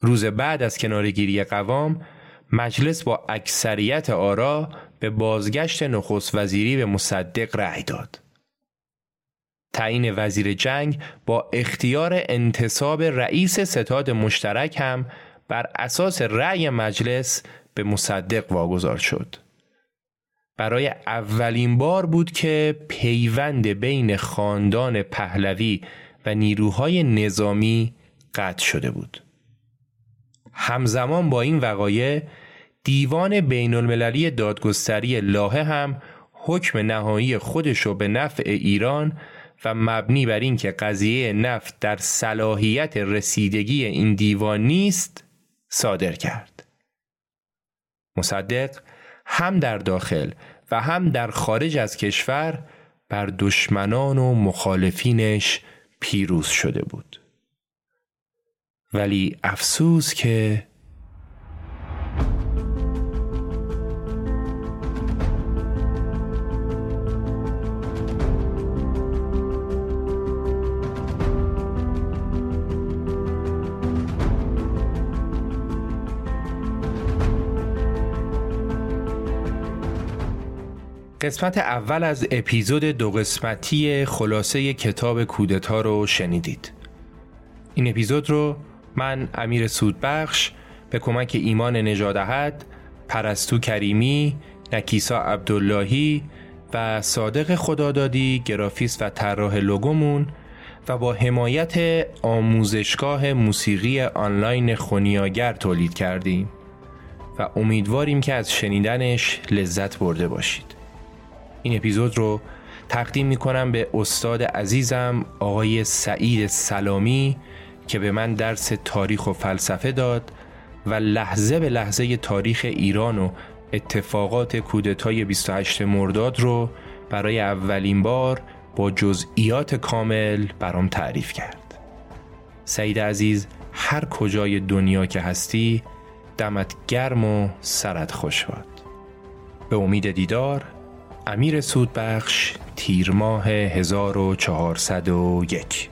روز بعد از کنارگیری قوام مجلس با اکثریت آرا به بازگشت نخست وزیری به مصدق رأی داد. تعیین وزیر جنگ با اختیار انتصاب رئیس ستاد مشترک هم بر اساس رأی مجلس به مصدق واگذار شد. برای اولین بار بود که پیوند بین خاندان پهلوی و نیروهای نظامی قطع شده بود. همزمان با این وقایع دیوان بین المللی دادگستری لاهه هم حکم نهایی خودش رو به نفع ایران و مبنی بر اینکه قضیه نفت در صلاحیت رسیدگی این دیوان نیست صادر کرد. مصدق هم در داخل و هم در خارج از کشور بر دشمنان و مخالفینش پیروز شده بود. ولی افسوس که قسمت اول از اپیزود دو قسمتی خلاصه کتاب کودتا رو شنیدید. این اپیزود رو من امیر سودبخش به کمک ایمان نجادهد پرستو کریمی نکیسا عبداللهی و صادق خدادادی گرافیست و طراح لوگومون و با حمایت آموزشگاه موسیقی آنلاین خونیاگر تولید کردیم و امیدواریم که از شنیدنش لذت برده باشید. این اپیزود رو تقدیم می کنم به استاد عزیزم آقای سعید سلامی که به من درس تاریخ و فلسفه داد و لحظه به لحظه تاریخ ایران و اتفاقات کودتای 28 مرداد رو برای اولین بار با جزئیات کامل برام تعریف کرد. سعید عزیز هر کجای دنیا که هستی دمت گرم و سرت خوش باد. به امید دیدار امیر سودبخش تیر ماه 1401